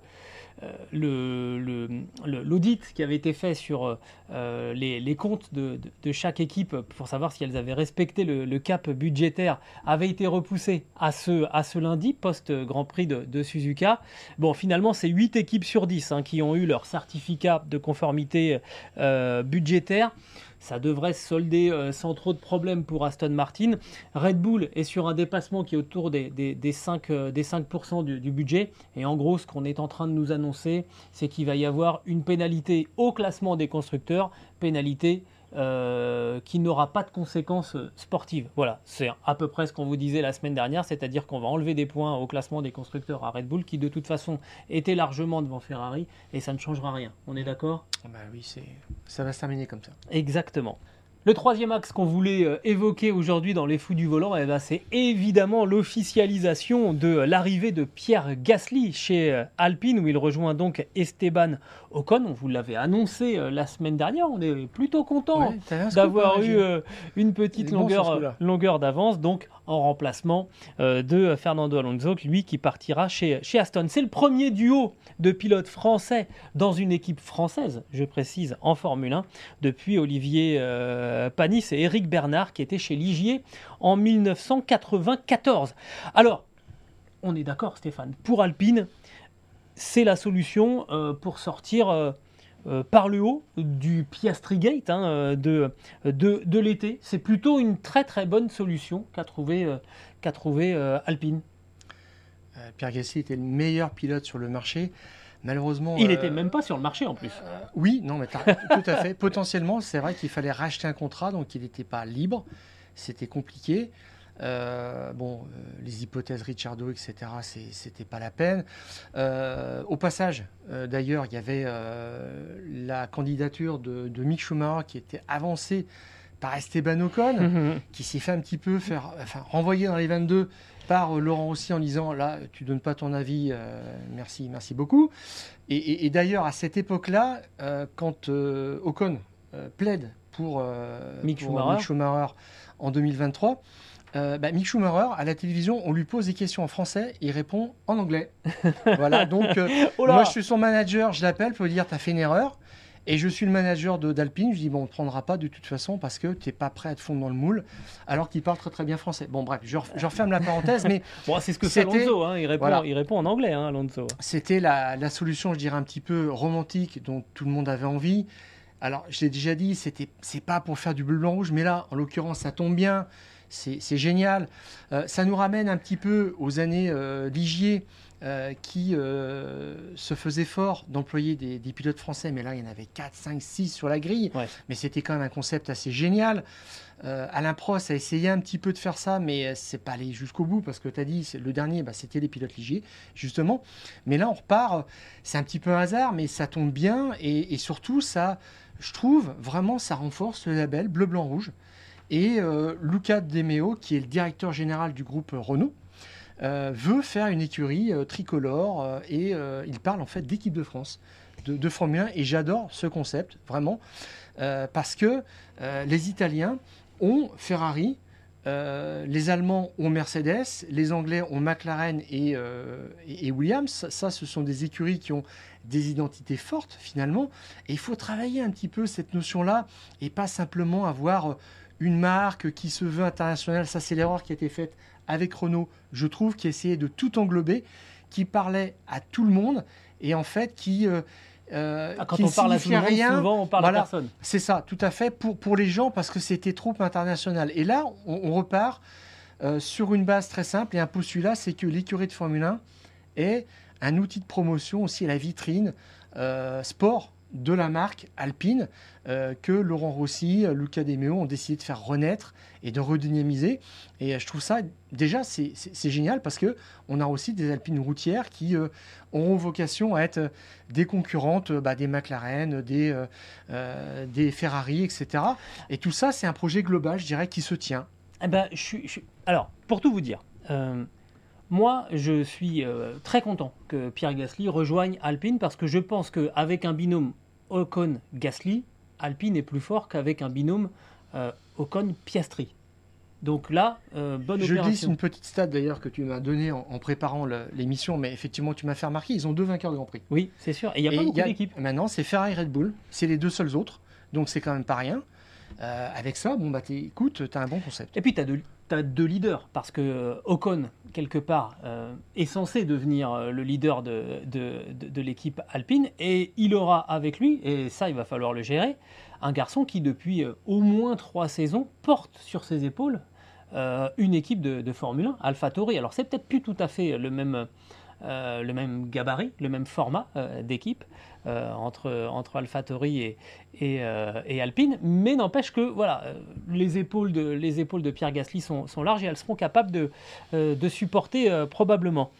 euh, l'audit qui avait été fait sur euh, les, comptes de, chaque équipe pour savoir si elles avaient respecté le, cap budgétaire avait été repoussé à ce, lundi, post-Grand Prix de, Suzuka. Bon, finalement, c'est 8 équipes sur 10 hein, qui ont eu leur certificat de conformité euh, budgétaire. Ça devrait se solder sans trop de problèmes pour Aston Martin. Red Bull est sur un dépassement qui est autour des, des, des 5, euh, des 5% du, du budget. Et en gros, ce qu'on est en train de nous annoncer, c'est qu'il va y avoir une pénalité au classement des constructeurs, pénalité euh, qui n'aura pas de conséquences sportives. Voilà, c'est à peu près ce qu'on vous disait la semaine dernière, c'est-à-dire qu'on va enlever des points au classement des constructeurs à Red Bull, qui de toute façon était largement devant Ferrari, et ça ne changera rien. On est d'accord? Bah oui, c'est... ça va se terminer comme ça. Exactement. Le troisième axe qu'on voulait euh, évoquer aujourd'hui dans les fous du volant, eh ben, c'est évidemment l'officialisation de l'arrivée de Pierre Gasly chez euh, Alpine, où il rejoint donc Esteban Ocon. On vous l'avait annoncé euh, la semaine dernière, on est plutôt content Ouais, d'avoir hein, eu euh, une petite bon, longueur, d'avance, donc en remplacement euh, de Fernando Alonso, lui qui partira chez, chez Aston. C'est le premier duo de pilotes français dans une équipe française, je précise, en Formule 1, depuis Olivier euh, Panis et Eric Bernard qui étaient chez Ligier en 1994. Alors, on est d'accord Stéphane, pour Alpine, c'est la solution euh, pour sortir euh, euh, par le haut du Piastri Gate hein, euh, de, l'été. C'est plutôt une très très bonne solution qu'a trouvé, euh, euh, Alpine. Euh, Pierre Gasly était le meilleur pilote sur le marché. Malheureusement, Il euh, n'était même pas sur le marché en plus. Oui, non, mais tout à fait. [laughs] Potentiellement, c'est vrai qu'il fallait racheter un contrat, donc il n'était pas libre. C'était compliqué. Euh, bon, euh, les hypothèses Richardo, etc., c'était pas la peine. Euh, au passage, euh, d'ailleurs, il y avait euh, la candidature de, de Mick Schumacher qui était avancée par Esteban Ocon [laughs] qui s'est fait un petit peu faire, enfin, renvoyer dans les 22 par euh, Laurent Rossi en disant là, tu donnes pas ton avis, euh, merci, merci beaucoup. Et, et- et d'ailleurs, à cette époque-là, euh, quand euh, Ocon plaide pour, Mick pour Schumacher. Schumacher en 2023, euh, bah, Mick Schumacher, à la télévision, on lui pose des questions en français, il répond en anglais. [laughs] voilà, donc Oh moi je suis son manager, je l'appelle pour lui dire t'as fait une erreur. Et je suis le manager d'Alpine. Je dis, bon, on ne prendra pas de toute façon parce que tu n'es pas prêt à te fondre dans le moule, alors qu'il parle très très bien français. Bon, bref, je, je referme la parenthèse, mais [laughs] Bon, c'est ce que fait Alonso. hein, Il, répond, voilà. il répond en anglais, hein, Alonso. c'était la, la solution, je dirais, un petit peu romantique dont tout le monde avait envie. Alors, je l'ai déjà dit, c'était, c'est pas pour faire du bleu, blanc, rouge, mais là, en l'occurrence, ça tombe bien. C'est, c'est génial. Euh, ça nous ramène un petit peu aux années euh, Ligier, euh, qui euh, se faisait fort d'employer des, des pilotes français, mais là, il y en avait 4, 5, 6 sur la grille. Ouais. Mais c'était quand même un concept assez génial. Euh, Alain Prost a essayé un petit peu de faire ça, mais c'est pas allé jusqu'au bout parce que tu as dit, le dernier, bah, c'était les pilotes Ligier, justement. Mais là, on repart. C'est un petit peu un hasard, mais ça tombe bien et, et surtout, ça, je trouve vraiment, ça renforce le label bleu, blanc, rouge. Et Luca De Meo, qui est le directeur général du groupe Renault, veut faire une écurie euh, tricolore euh, et euh, il parle en fait d'équipe de France, de, de Formule 1 et j'adore ce concept vraiment euh, parce que euh, les Italiens ont Ferrari, euh, les Allemands ont Mercedes, les Anglais ont McLaren et, euh, et- Williams. Ça, ce sont des écuries qui ont des identités fortes finalement. Et il faut travailler un petit peu cette notion-là et pas simplement avoir euh, une marque qui se veut internationale. Ça, c'est l'erreur qui a été faite avec Renault, je trouve, qui essayait de tout englober, qui parlait à tout le monde et en fait qui. euh, euh, Ah, quand qui on parle à tout le monde, rien. souvent on parle Voilà. à personne. C'est ça, tout à fait, pour, pour les gens, parce que c'était trop international. Et là, on, on repart euh, sur une base très simple et un postulat, c'est que l'écurie de Formule 1 est un outil de promotion aussi à la vitrine euh, sport de la marque Alpine euh, que Laurent Rossi, euh, Luca De Meo ont décidé de faire renaître et de redynamiser. Et euh, je trouve ça déjà c'est- génial parce que on a aussi des Alpines routières qui euh, auront vocation à être des concurrentes euh, bah, des McLaren, des, euh, euh, des Ferrari, etc. Et tout ça, c'est un projet global, je dirais, qui se tient. Eh ben, je je Alors, pour tout vous dire, euh, moi, je suis euh, très content que Pierre Gasly rejoigne Alpine parce que je pense qu'avec un binôme Ocon-Gasly, Alpine est plus fort qu'avec un binôme euh, Ocon-Piastri. Donc là, euh, bonne Je glisse opération. une petite stat d'ailleurs que tu m'as donnée en, en préparant l'émission, mais effectivement, tu m'as fait remarquer, ils ont deux vainqueurs de Grand Prix. Oui, c'est sûr. Et il n'y a Et pas beaucoup d'équipes. Maintenant, c'est Ferrari Red Bull, c'est les deux seuls autres, donc c'est quand même pas rien. Euh, avec ça, bon bah écoute, t'as un bon concept. Et puis, tu as, deux leaders, parce que euh, Ocon, quelque part, euh, est censé devenir euh, le leader de, l'équipe alpine, et il aura avec lui, et ça, il va falloir le gérer, un garçon qui, depuis au moins trois saisons, porte sur ses épaules une équipe de, Formule 1, AlphaTauri. Alors, c'est peut-être plus tout à fait le même, gabarit, le même format d'équipe euh, entre, entre AlphaTauri et, euh, et Alpine, mais n'empêche que voilà, euh, les, épaules de, les épaules de Pierre Gasly sont, sont larges et elles seront capables de, de supporter probablement.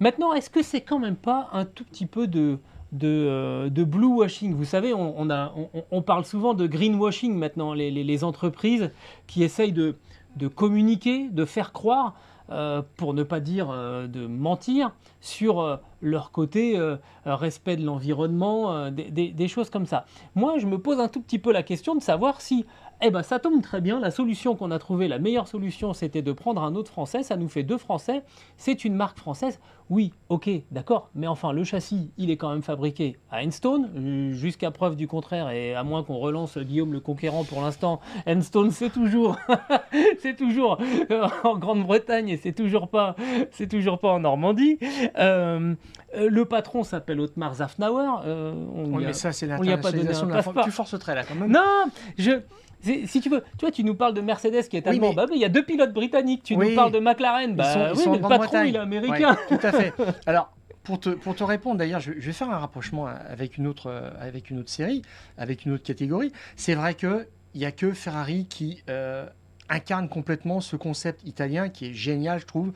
Maintenant, est-ce que c'est quand même pas un tout petit peu de, de, de blue washing Vous savez, on, a, on parle souvent de greenwashing maintenant, les, les- les entreprises qui essayent de, de communiquer, de faire croire, euh, pour ne pas dire euh, de mentir, sur euh, leur côté respect de l'environnement, des choses comme ça. Moi, je me pose un tout petit peu la question de savoir si, eh ben, ça tombe très bien, la solution qu'on a trouvée, la meilleure solution, c'était de prendre un autre Français, ça nous fait deux Français, c'est une marque française. Oui, ok, d'accord, mais enfin, le châssis, il est quand même fabriqué à Enstone, euh, jusqu'à preuve du contraire, et à moins qu'on relance Guillaume le Conquérant pour l'instant, Enstone, c'est toujours, [laughs] c'est toujours euh, en Grande-Bretagne et c'est toujours pas, c'est toujours pas en Normandie. Euh, le patron s'appelle Otmar Zafnauer. euh, on Oui, a- mais ça, c'est on y a pas donné l'internationalisation un de la passeport. Tu forcerais là quand même. Non, je. Si tu veux, tu vois, tu nous parles de Mercedes qui est Oui, allemand. mais- Bah oui, il y a deux pilotes britanniques. Tu Oui. nous parles de McLaren. Ils Bah sont- ils oui, sont mais le patron, il est américain. Ouais, tout à fait. [laughs] Alors, pour te, pour te répondre, d'ailleurs, je, je vais faire un rapprochement avec une autre, avec une autre série, avec une autre catégorie. C'est vrai qu'il n'y a que Ferrari qui euh, incarne complètement ce concept italien qui est génial, je trouve.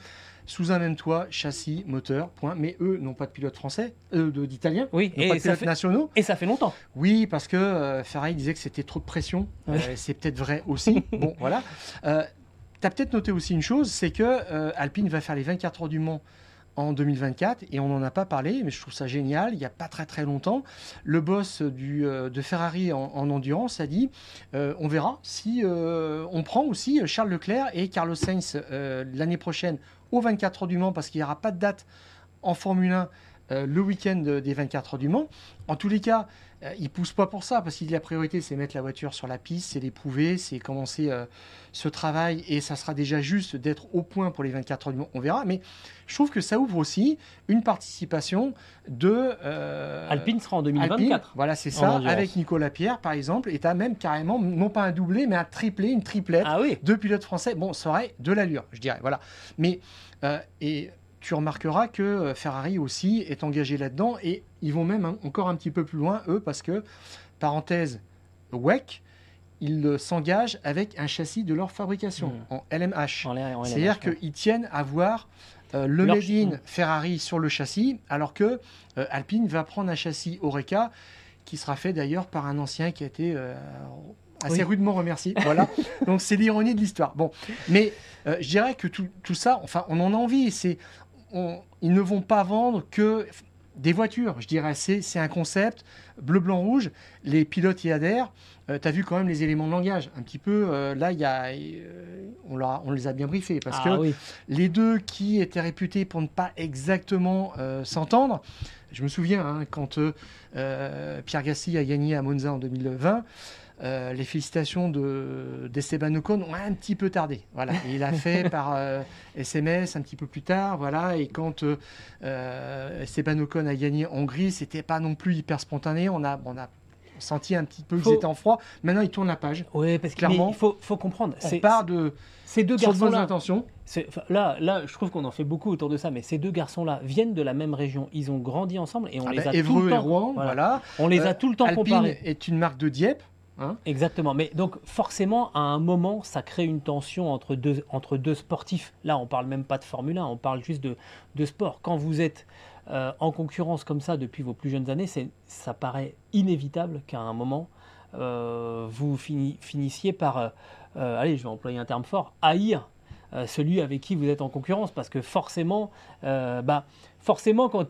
Sous un même toit, châssis, moteur, point. Mais eux n'ont pas de pilote français, euh, d'italiens, Oui, n'ont pas et de ça, pilotes fait, nationaux. et ça fait longtemps. Oui, parce que euh, Ferrari disait que c'était trop de pression. Oui. Euh, c'est peut-être vrai aussi. [laughs] bon, voilà. Euh, tu as peut-être noté aussi une chose, c'est que Alpine va faire les 24 heures du Mans en 2024 et on n'en a pas parlé, mais je trouve ça génial. Il n'y a pas très très longtemps, le boss du, euh, de Ferrari en, en endurance a dit euh, on verra si euh, on prend aussi Charles Leclerc et Carlos Sainz l'année prochaine aux 24 heures du Mans parce qu'il n'y aura pas de date en Formule 1 euh, le week-end de- des 24 heures du Mans. En tous les cas, euh, il pousse pas pour ça parce qu'il dit la priorité c'est mettre la voiture sur la piste, c'est l'éprouver, c'est commencer euh, ce travail et ça sera déjà juste d'être au point pour les 24 heures du Mans. On verra, mais je trouve que ça ouvre aussi une participation de euh, Alpine sera en Alpine. 2024. Voilà, c'est ça. Avec Nicolas Pierre, par exemple, et tu as même carrément, non pas un doublé, mais un triplé, une triplette Ah oui. deux pilotes français. Bon, ça aurait de l'allure, je dirais. Voilà. Mais euh, et tu remarqueras que euh, Ferrari aussi est engagé là-dedans et ils vont même hein, encore un petit peu plus loin eux parce que parenthèse WEC ils s'engagent avec un châssis de leur fabrication Mm. en LMH. C'est-à-dire ouais. qu'ils tiennent à voir euh, le Leur made in Ferrari sur le châssis, alors que euh, Alpine va prendre un châssis Oreca qui sera fait d'ailleurs par un ancien qui a été euh, assez Oui. rudement remercié. Voilà. [laughs] Donc c'est l'ironie de l'histoire. Bon, mais je dirais que tout, tout ça, enfin, on en a envie. C'est, on- ils ne vont pas vendre que des voitures. Je dirais, c'est, un concept bleu, blanc, rouge. Les pilotes y adhèrent. tu as vu quand même les éléments de langage. Un petit peu, euh, là, il y a, euh, on, leur a- on les a bien briefés. Parce Ah que oui. les deux qui étaient réputés pour ne pas exactement euh, s'entendre, je me souviens hein, quand euh, euh, Pierre Gasly a gagné à Monza en 2020, euh, les félicitations de d'Esteban Ocon ont un petit peu tardé. Voilà, Et [laughs] il a fait par euh, SMS un petit peu plus tard. Voilà, et quand euh, euh, Esteban Ocon a gagné en Hongrie, c'était pas non plus hyper spontané. On a, on a senti un petit peu qu'ils étaient en froid. Maintenant, il tourne la page. Oui, parce que Clairement, il faut, faut comprendre. On c'est- part de Ces deux de garçons-là, là, là, je trouve qu'on en fait beaucoup autour de ça, mais ces deux garçons-là viennent de la même région. Ils ont grandi ensemble et on Ah les bah, a tout Évreux le et temps. Rouen, voilà. voilà. On les a Euh, tout le temps Alpine comparés. est une marque de Dieppe. Hein. Exactement. Mais donc forcément, à un moment, ça crée une tension entre deux, entre deux sportifs. Là, on parle même pas de Formule 1, on parle juste de, de sport. Quand vous êtes euh, en concurrence comme ça depuis vos plus jeunes années, ça paraît inévitable qu'à un moment, euh, vous fini- finissiez par, euh, allez, je vais employer un terme fort, haïr celui avec qui vous êtes en concurrence. Parce que forcément, bah, forcément quand,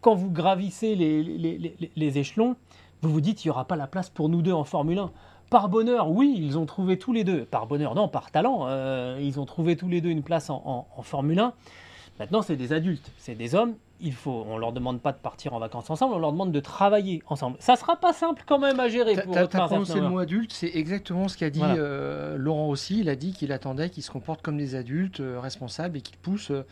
quand vous gravissez les- les- les- les échelons, vous vous dites il n'y aura pas la place pour nous deux en Formule 1. Par bonheur, oui, ils ont trouvé tous les deux. Par bonheur, non, par talent, euh, ils ont trouvé tous les deux une place en, en- en Formule 1. Maintenant, c'est des adultes, c'est des hommes. Il faut, on leur demande pas de partir en vacances ensemble, on leur demande de travailler ensemble. Ça sera pas simple quand même à gérer pour T'as Otmar t'as prononcé le Zafnauer. mot adulte, c'est exactement ce qu'a dit Voilà. euh, Laurent aussi. Il a dit qu'il attendait qu'ils se comportent comme des adultes euh, responsables et qu'ils poussent euh,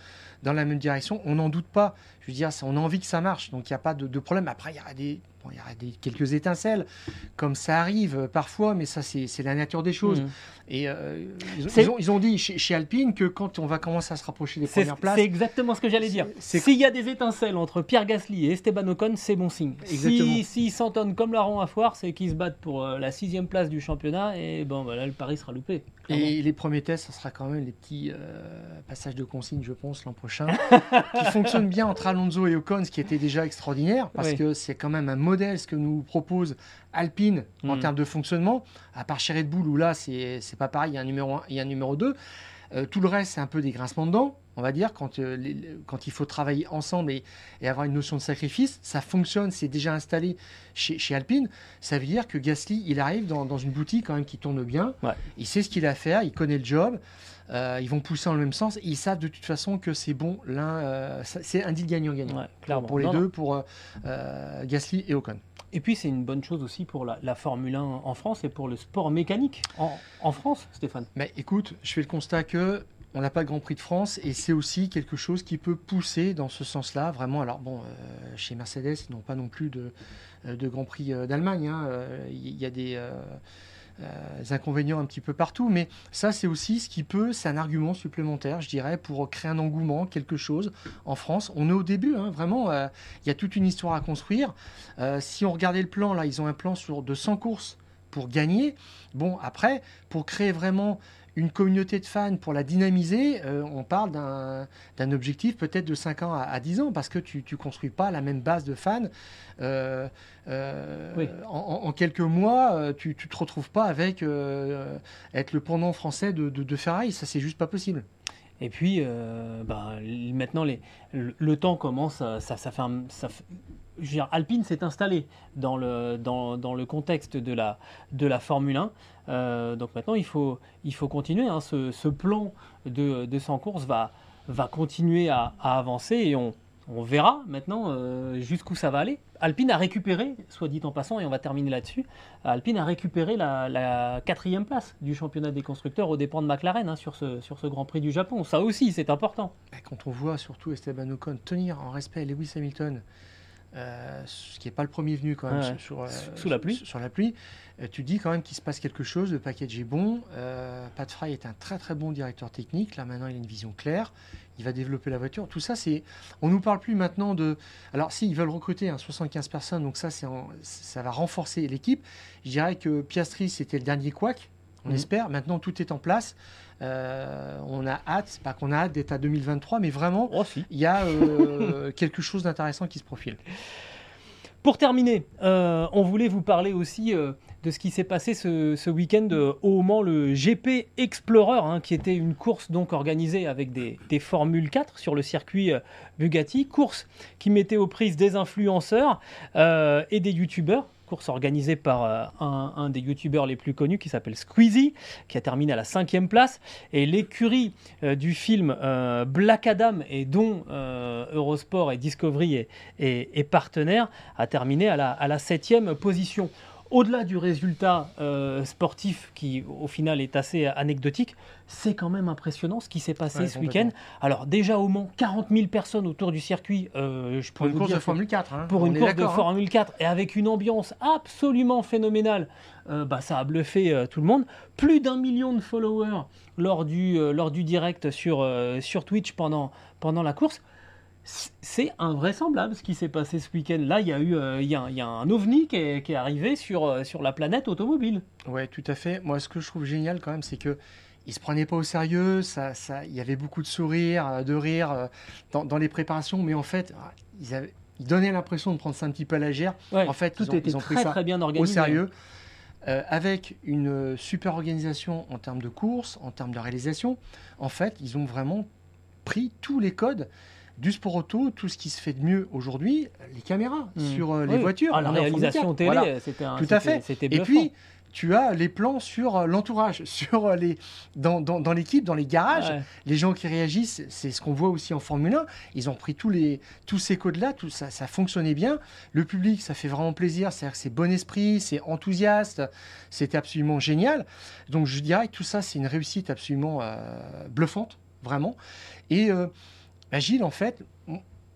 dans la même direction. On n'en doute pas. Je veux dire, ça- on a envie que ça marche, donc il n'y a pas de, de problème. Après, il y aura des, bon, il y des quelques étincelles, comme ça arrive parfois, mais ça, c'est la nature des choses. Mhm. Et euh, ils, ont, ils ont- ils ont dit chez, chez Alpine que quand on va commencer à se rapprocher des premières places, c'est exactement ce que j'allais dire. S'il y a des étincelles entre Pierre Gasly et Esteban Ocon, c'est bon signe. Exactement. Si S'ils s'entendent comme larron à foire, c'est qu'ils se battent pour euh, la sixième place du championnat et bon, bah, là, le pari sera loupé. clairement. Et les premiers tests, ça sera quand même les petits euh, passages de consignes, je pense, l'an prochain, [laughs] qui fonctionnent bien entre Alonso et Ocon, ce qui était déjà extraordinaire, parce Oui. que c'est quand même un modèle, ce que nous propose Alpine en Mm. termes de fonctionnement, à part chez Red Bull, où là, c'est c'est pas pareil, il y a un numéro 1 et un numéro 2. Euh, tout le reste, c'est un peu des grincements de dents, on va dire, quand, euh, les- quand il faut travailler ensemble et, et avoir une notion de sacrifice. Ça fonctionne, c'est déjà installé chez, chez Alpine. Ça veut dire que Gasly, il arrive dans, dans une boutique quand même qui tourne bien. Ouais. Il sait ce qu'il a à faire, il connaît le job. Euh, ils vont pousser dans le même sens. et ils savent de toute façon que c'est bon. L'un, euh, c'est un deal gagnant-gagnant. Ouais, pour, clairement. pour les Non, non. deux, pour euh, Gasly et Ocon. Et puis c'est une bonne chose aussi pour la, la Formule 1 en France et pour le sport mécanique en, en France, Stéphane. Mais écoute, je fais le constat que on n'a pas de Grand Prix de France et c'est aussi quelque chose qui peut pousser dans ce sens-là. Vraiment, alors bon, euh, chez Mercedes, ils n'ont pas non plus de, de Grand Prix d'Allemagne. hein. Il y a des euh, inconvénients un petit peu partout, mais ça, c'est aussi ce qui peut, c'est un argument supplémentaire, je dirais, pour créer un engouement, quelque chose en France. On est au début, hein, vraiment. euh, Il y a toute une histoire à construire. Euh, si on regardait le plan, là, ils ont un plan sur de 100 courses pour gagner. Bon, après, pour créer vraiment une communauté de fans, pour la dynamiser, euh, on parle d'un objectif peut-être de 5 ans à, à 10 ans, parce que tu ne construis pas la même base de fans. Euh, euh, Oui. en, quelques mois, tu ne te retrouves pas avec être le pendant français de, de, de Ferrari. Ça, c'est juste pas possible. Et puis bah, maintenant les, le, le temps commence, à- ça, ça fait un- ça fait- Alpine s'est installé dans le, dans, dans le contexte de la, de la Formule 1. Euh, donc maintenant, il faut, il faut continuer. hein. Ce, ce plan de, de 100 courses va, va continuer à, avancer et on, on verra maintenant euh, jusqu'où ça va aller. Alpine a récupéré, soit dit en passant, et on va terminer là-dessus, Alpine a récupéré la, quatrième place du championnat des constructeurs aux dépens de McLaren hein, sur, ce, sur ce Grand Prix du Japon. Ça aussi, c'est important. Quand on voit surtout Esteban Ocon tenir en respect Lewis Hamilton, euh, ce qui n'est pas le premier venu quand même sur, ouais. sur, euh, Sous- la pluie. sur- sur la pluie, euh, tu dis quand même qu'il se passe quelque chose, le package est bon. Pat Fry est un très très bon directeur technique. Là maintenant, il a une vision claire. Il va développer la voiture. Tout ça, c'est. On nous parle plus maintenant de. Alors, si ils veulent recruter hein, 75 personnes, donc ça, c'est en- ça va renforcer l'équipe. Je dirais que Piastri, c'était le dernier couac. On Mhm. espère. Maintenant, tout est en place. Euh, on a hâte, c'est pas qu'on a hâte d'être à 2023, mais vraiment, Oh, si. il y a euh, [laughs] quelque chose d'intéressant qui se profile. Pour terminer, euh, on voulait vous parler aussi de ce qui s'est passé ce, ce week-end au Mans, le GP Explorer, hein, qui était une course donc organisée avec des, des Formule 4 sur le circuit Bugatti, course qui mettait aux prises des influenceurs et des youtubeurs. Course organisée par euh, un, des youtubeurs les plus connus qui s'appelle Squeezie, qui a terminé à la cinquième place. Et l'écurie euh, du film euh, Black Adam, et dont Eurosport et Discovery est, est- partenaire, a terminé à la septième position. Au-delà du résultat euh, sportif qui au final est assez anecdotique, c'est quand même impressionnant ce qui s'est passé Ouais, ce week-end. Alors déjà au Mans, 40 000 personnes autour du circuit. euh, je Pour une vous course dire de Formule 4. hein, pour on une course de d'accord, hein. Formule 4 et avec une ambiance absolument phénoménale, euh, bah, ça a bluffé tout le monde. Plus d'un million de followers lors du, lors du direct sur, sur Twitch pendant, pendant la course. C'est invraisemblable ce qui s'est passé ce week-end. Là, il y a eu euh, il y a, il y a un ovni qui est, qui est arrivé sur, euh, sur la planète automobile. Ouais, tout à fait. Moi, ce que je trouve génial quand même, c'est que ils se prenaient pas au sérieux. Ça, ça, il y avait beaucoup de sourires, euh, de rires dans, dans les préparations, mais en fait, ah, ils, avaient- ils donnaient l'impression de prendre ça un petit peu à la. Ouais, En fait, tout ils ont- était ils ont pris très ça très bien Au organisé. sérieux, euh, avec une super organisation en termes de course, en termes de réalisation. En fait, ils ont vraiment pris tous les codes du sport auto, tout ce qui se fait de mieux aujourd'hui, les caméras Mm. sur euh, les voitures. Ah, la réalisation 4. télé, Voilà. c'était un- Tout à fait. Et puis, tu as les plans sur euh, l'entourage, [laughs] sur euh, les dans, dans, dans l'équipe, dans les garages, Ouais. les gens qui réagissent, c'est ce qu'on voit aussi en Formule 1. Ils ont pris tous les tous ces codes-là, tout ça, ça fonctionnait bien. Le public, ça fait vraiment plaisir. C'est-à-dire que c'est bon esprit, c'est enthousiaste, c'était absolument génial. Donc je dirais que tout ça, c'est une réussite absolument euh, bluffante, vraiment. Et euh, bah, Gilles, en fait,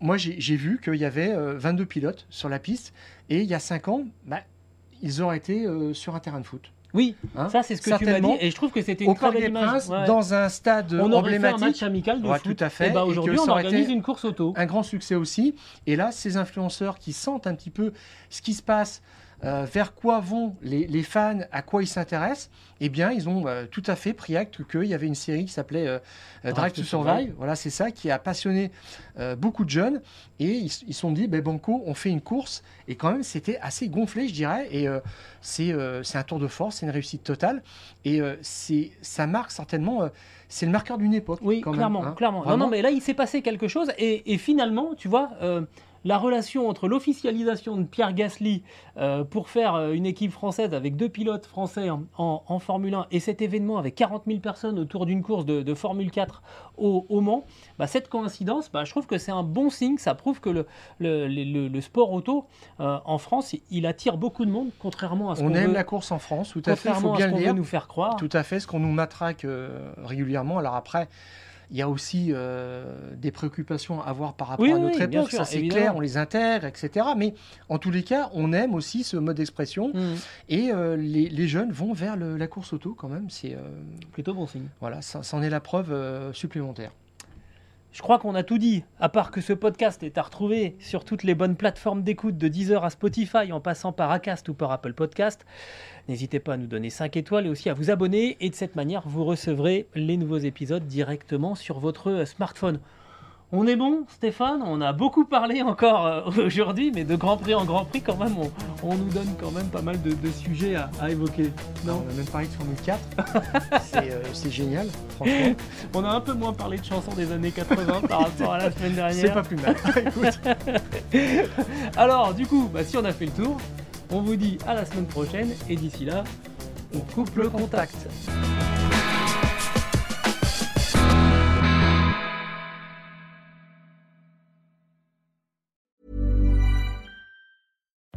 moi j'ai vu qu'il y avait euh, 22 pilotes sur la piste, et il y a 5 ans, bah, ils auraient été euh, sur un terrain de foot. Oui, Hein ça c'est ce que tu m'as dit et je trouve que c'était une Au très belle des image. Ouais. dans un stade On aurait fait un match emblématique, amical de Ouais, foot. tout à fait, Et bah aujourd'hui, on organise une course auto. un grand succès aussi. Et là, ces influenceurs qui sentent un petit peu ce qui se passe, euh, vers quoi vont les, les fans, à quoi ils s'intéressent, eh bien, ils ont euh, tout à fait pris acte qu'il y avait une série qui s'appelait euh, euh, Drive to Survive. Voilà, c'est ça qui a passionné beaucoup de jeunes. Et ils se sont dit, ben, Banco, on fait une course. Et quand même, c'était assez gonflé, je dirais. Et c'est un tour de force, c'est une réussite totale. Et c'est ça marque certainement, c'est le marqueur d'une époque. Oui, quand même, clairement, hein. clairement. Non, non, mais là, il s'est passé quelque chose. Et, et finalement, tu vois, la relation entre l'officialisation de Pierre Gasly euh, pour faire euh, une équipe française avec deux pilotes français en, en- en Formule 1 et cet événement avec 40 000 personnes autour d'une course de, de Formule 4 au, au Mans, bah, cette coïncidence, bah, je trouve que c'est un bon signe. Ça prouve que le, le, le- le sport auto euh, en France, il attire beaucoup de monde, contrairement à ce On qu'on aime veut, la course en France, tout à fait, il faut à ce qu'on veut nous faire croire. Tout à fait, ce qu'on nous matraque euh, régulièrement. Alors après, il y a aussi euh, des préoccupations à avoir par rapport Oui, à notre oui, époque, sûr, ça c'est clair, on les intègre, etc. Mais en tous les cas, on aime aussi ce mode d'expression Mmh, et euh, les, les jeunes vont vers le- la course auto quand même. C'est euh, plutôt bon signe. voilà, ça, ça en est la preuve supplémentaire. Je crois qu'on a tout dit, à part que ce podcast est à retrouver sur toutes les bonnes plateformes d'écoute de Deezer à Spotify en passant par Acast ou par Apple Podcast. N'hésitez pas à nous donner 5 étoiles et aussi à vous abonner et de cette manière vous recevrez les nouveaux épisodes directement sur votre smartphone. On est bon, Stéphane? On a beaucoup parlé encore euh, aujourd'hui, mais de Grand Prix en Grand Prix, quand même, on, on nous donne quand même pas mal de, de sujets à, à évoquer. Non? On a même parlé de Formule 4. [laughs] c'est euh, c'est génial, franchement. [laughs] On a un peu moins parlé de chansons des années 80 par [laughs] rapport à la semaine dernière. C'est pas plus mal. Écoute, Alors, du coup, bah, si on a fait le tour, on vous dit à la semaine prochaine et d'ici là, on coupe le contact.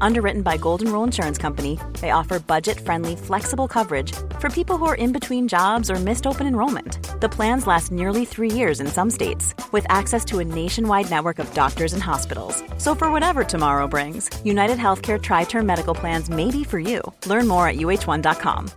Underwritten by Golden Rule Insurance Company, they offer budget friendly, flexible coverage for people who are in between jobs or missed open enrollment. The plans last nearly three years in some states, with access to a nationwide network of doctors and hospitals. So, for whatever tomorrow brings, United Healthcare Tri Term Medical Plans may be for you. Learn more at uh1.com.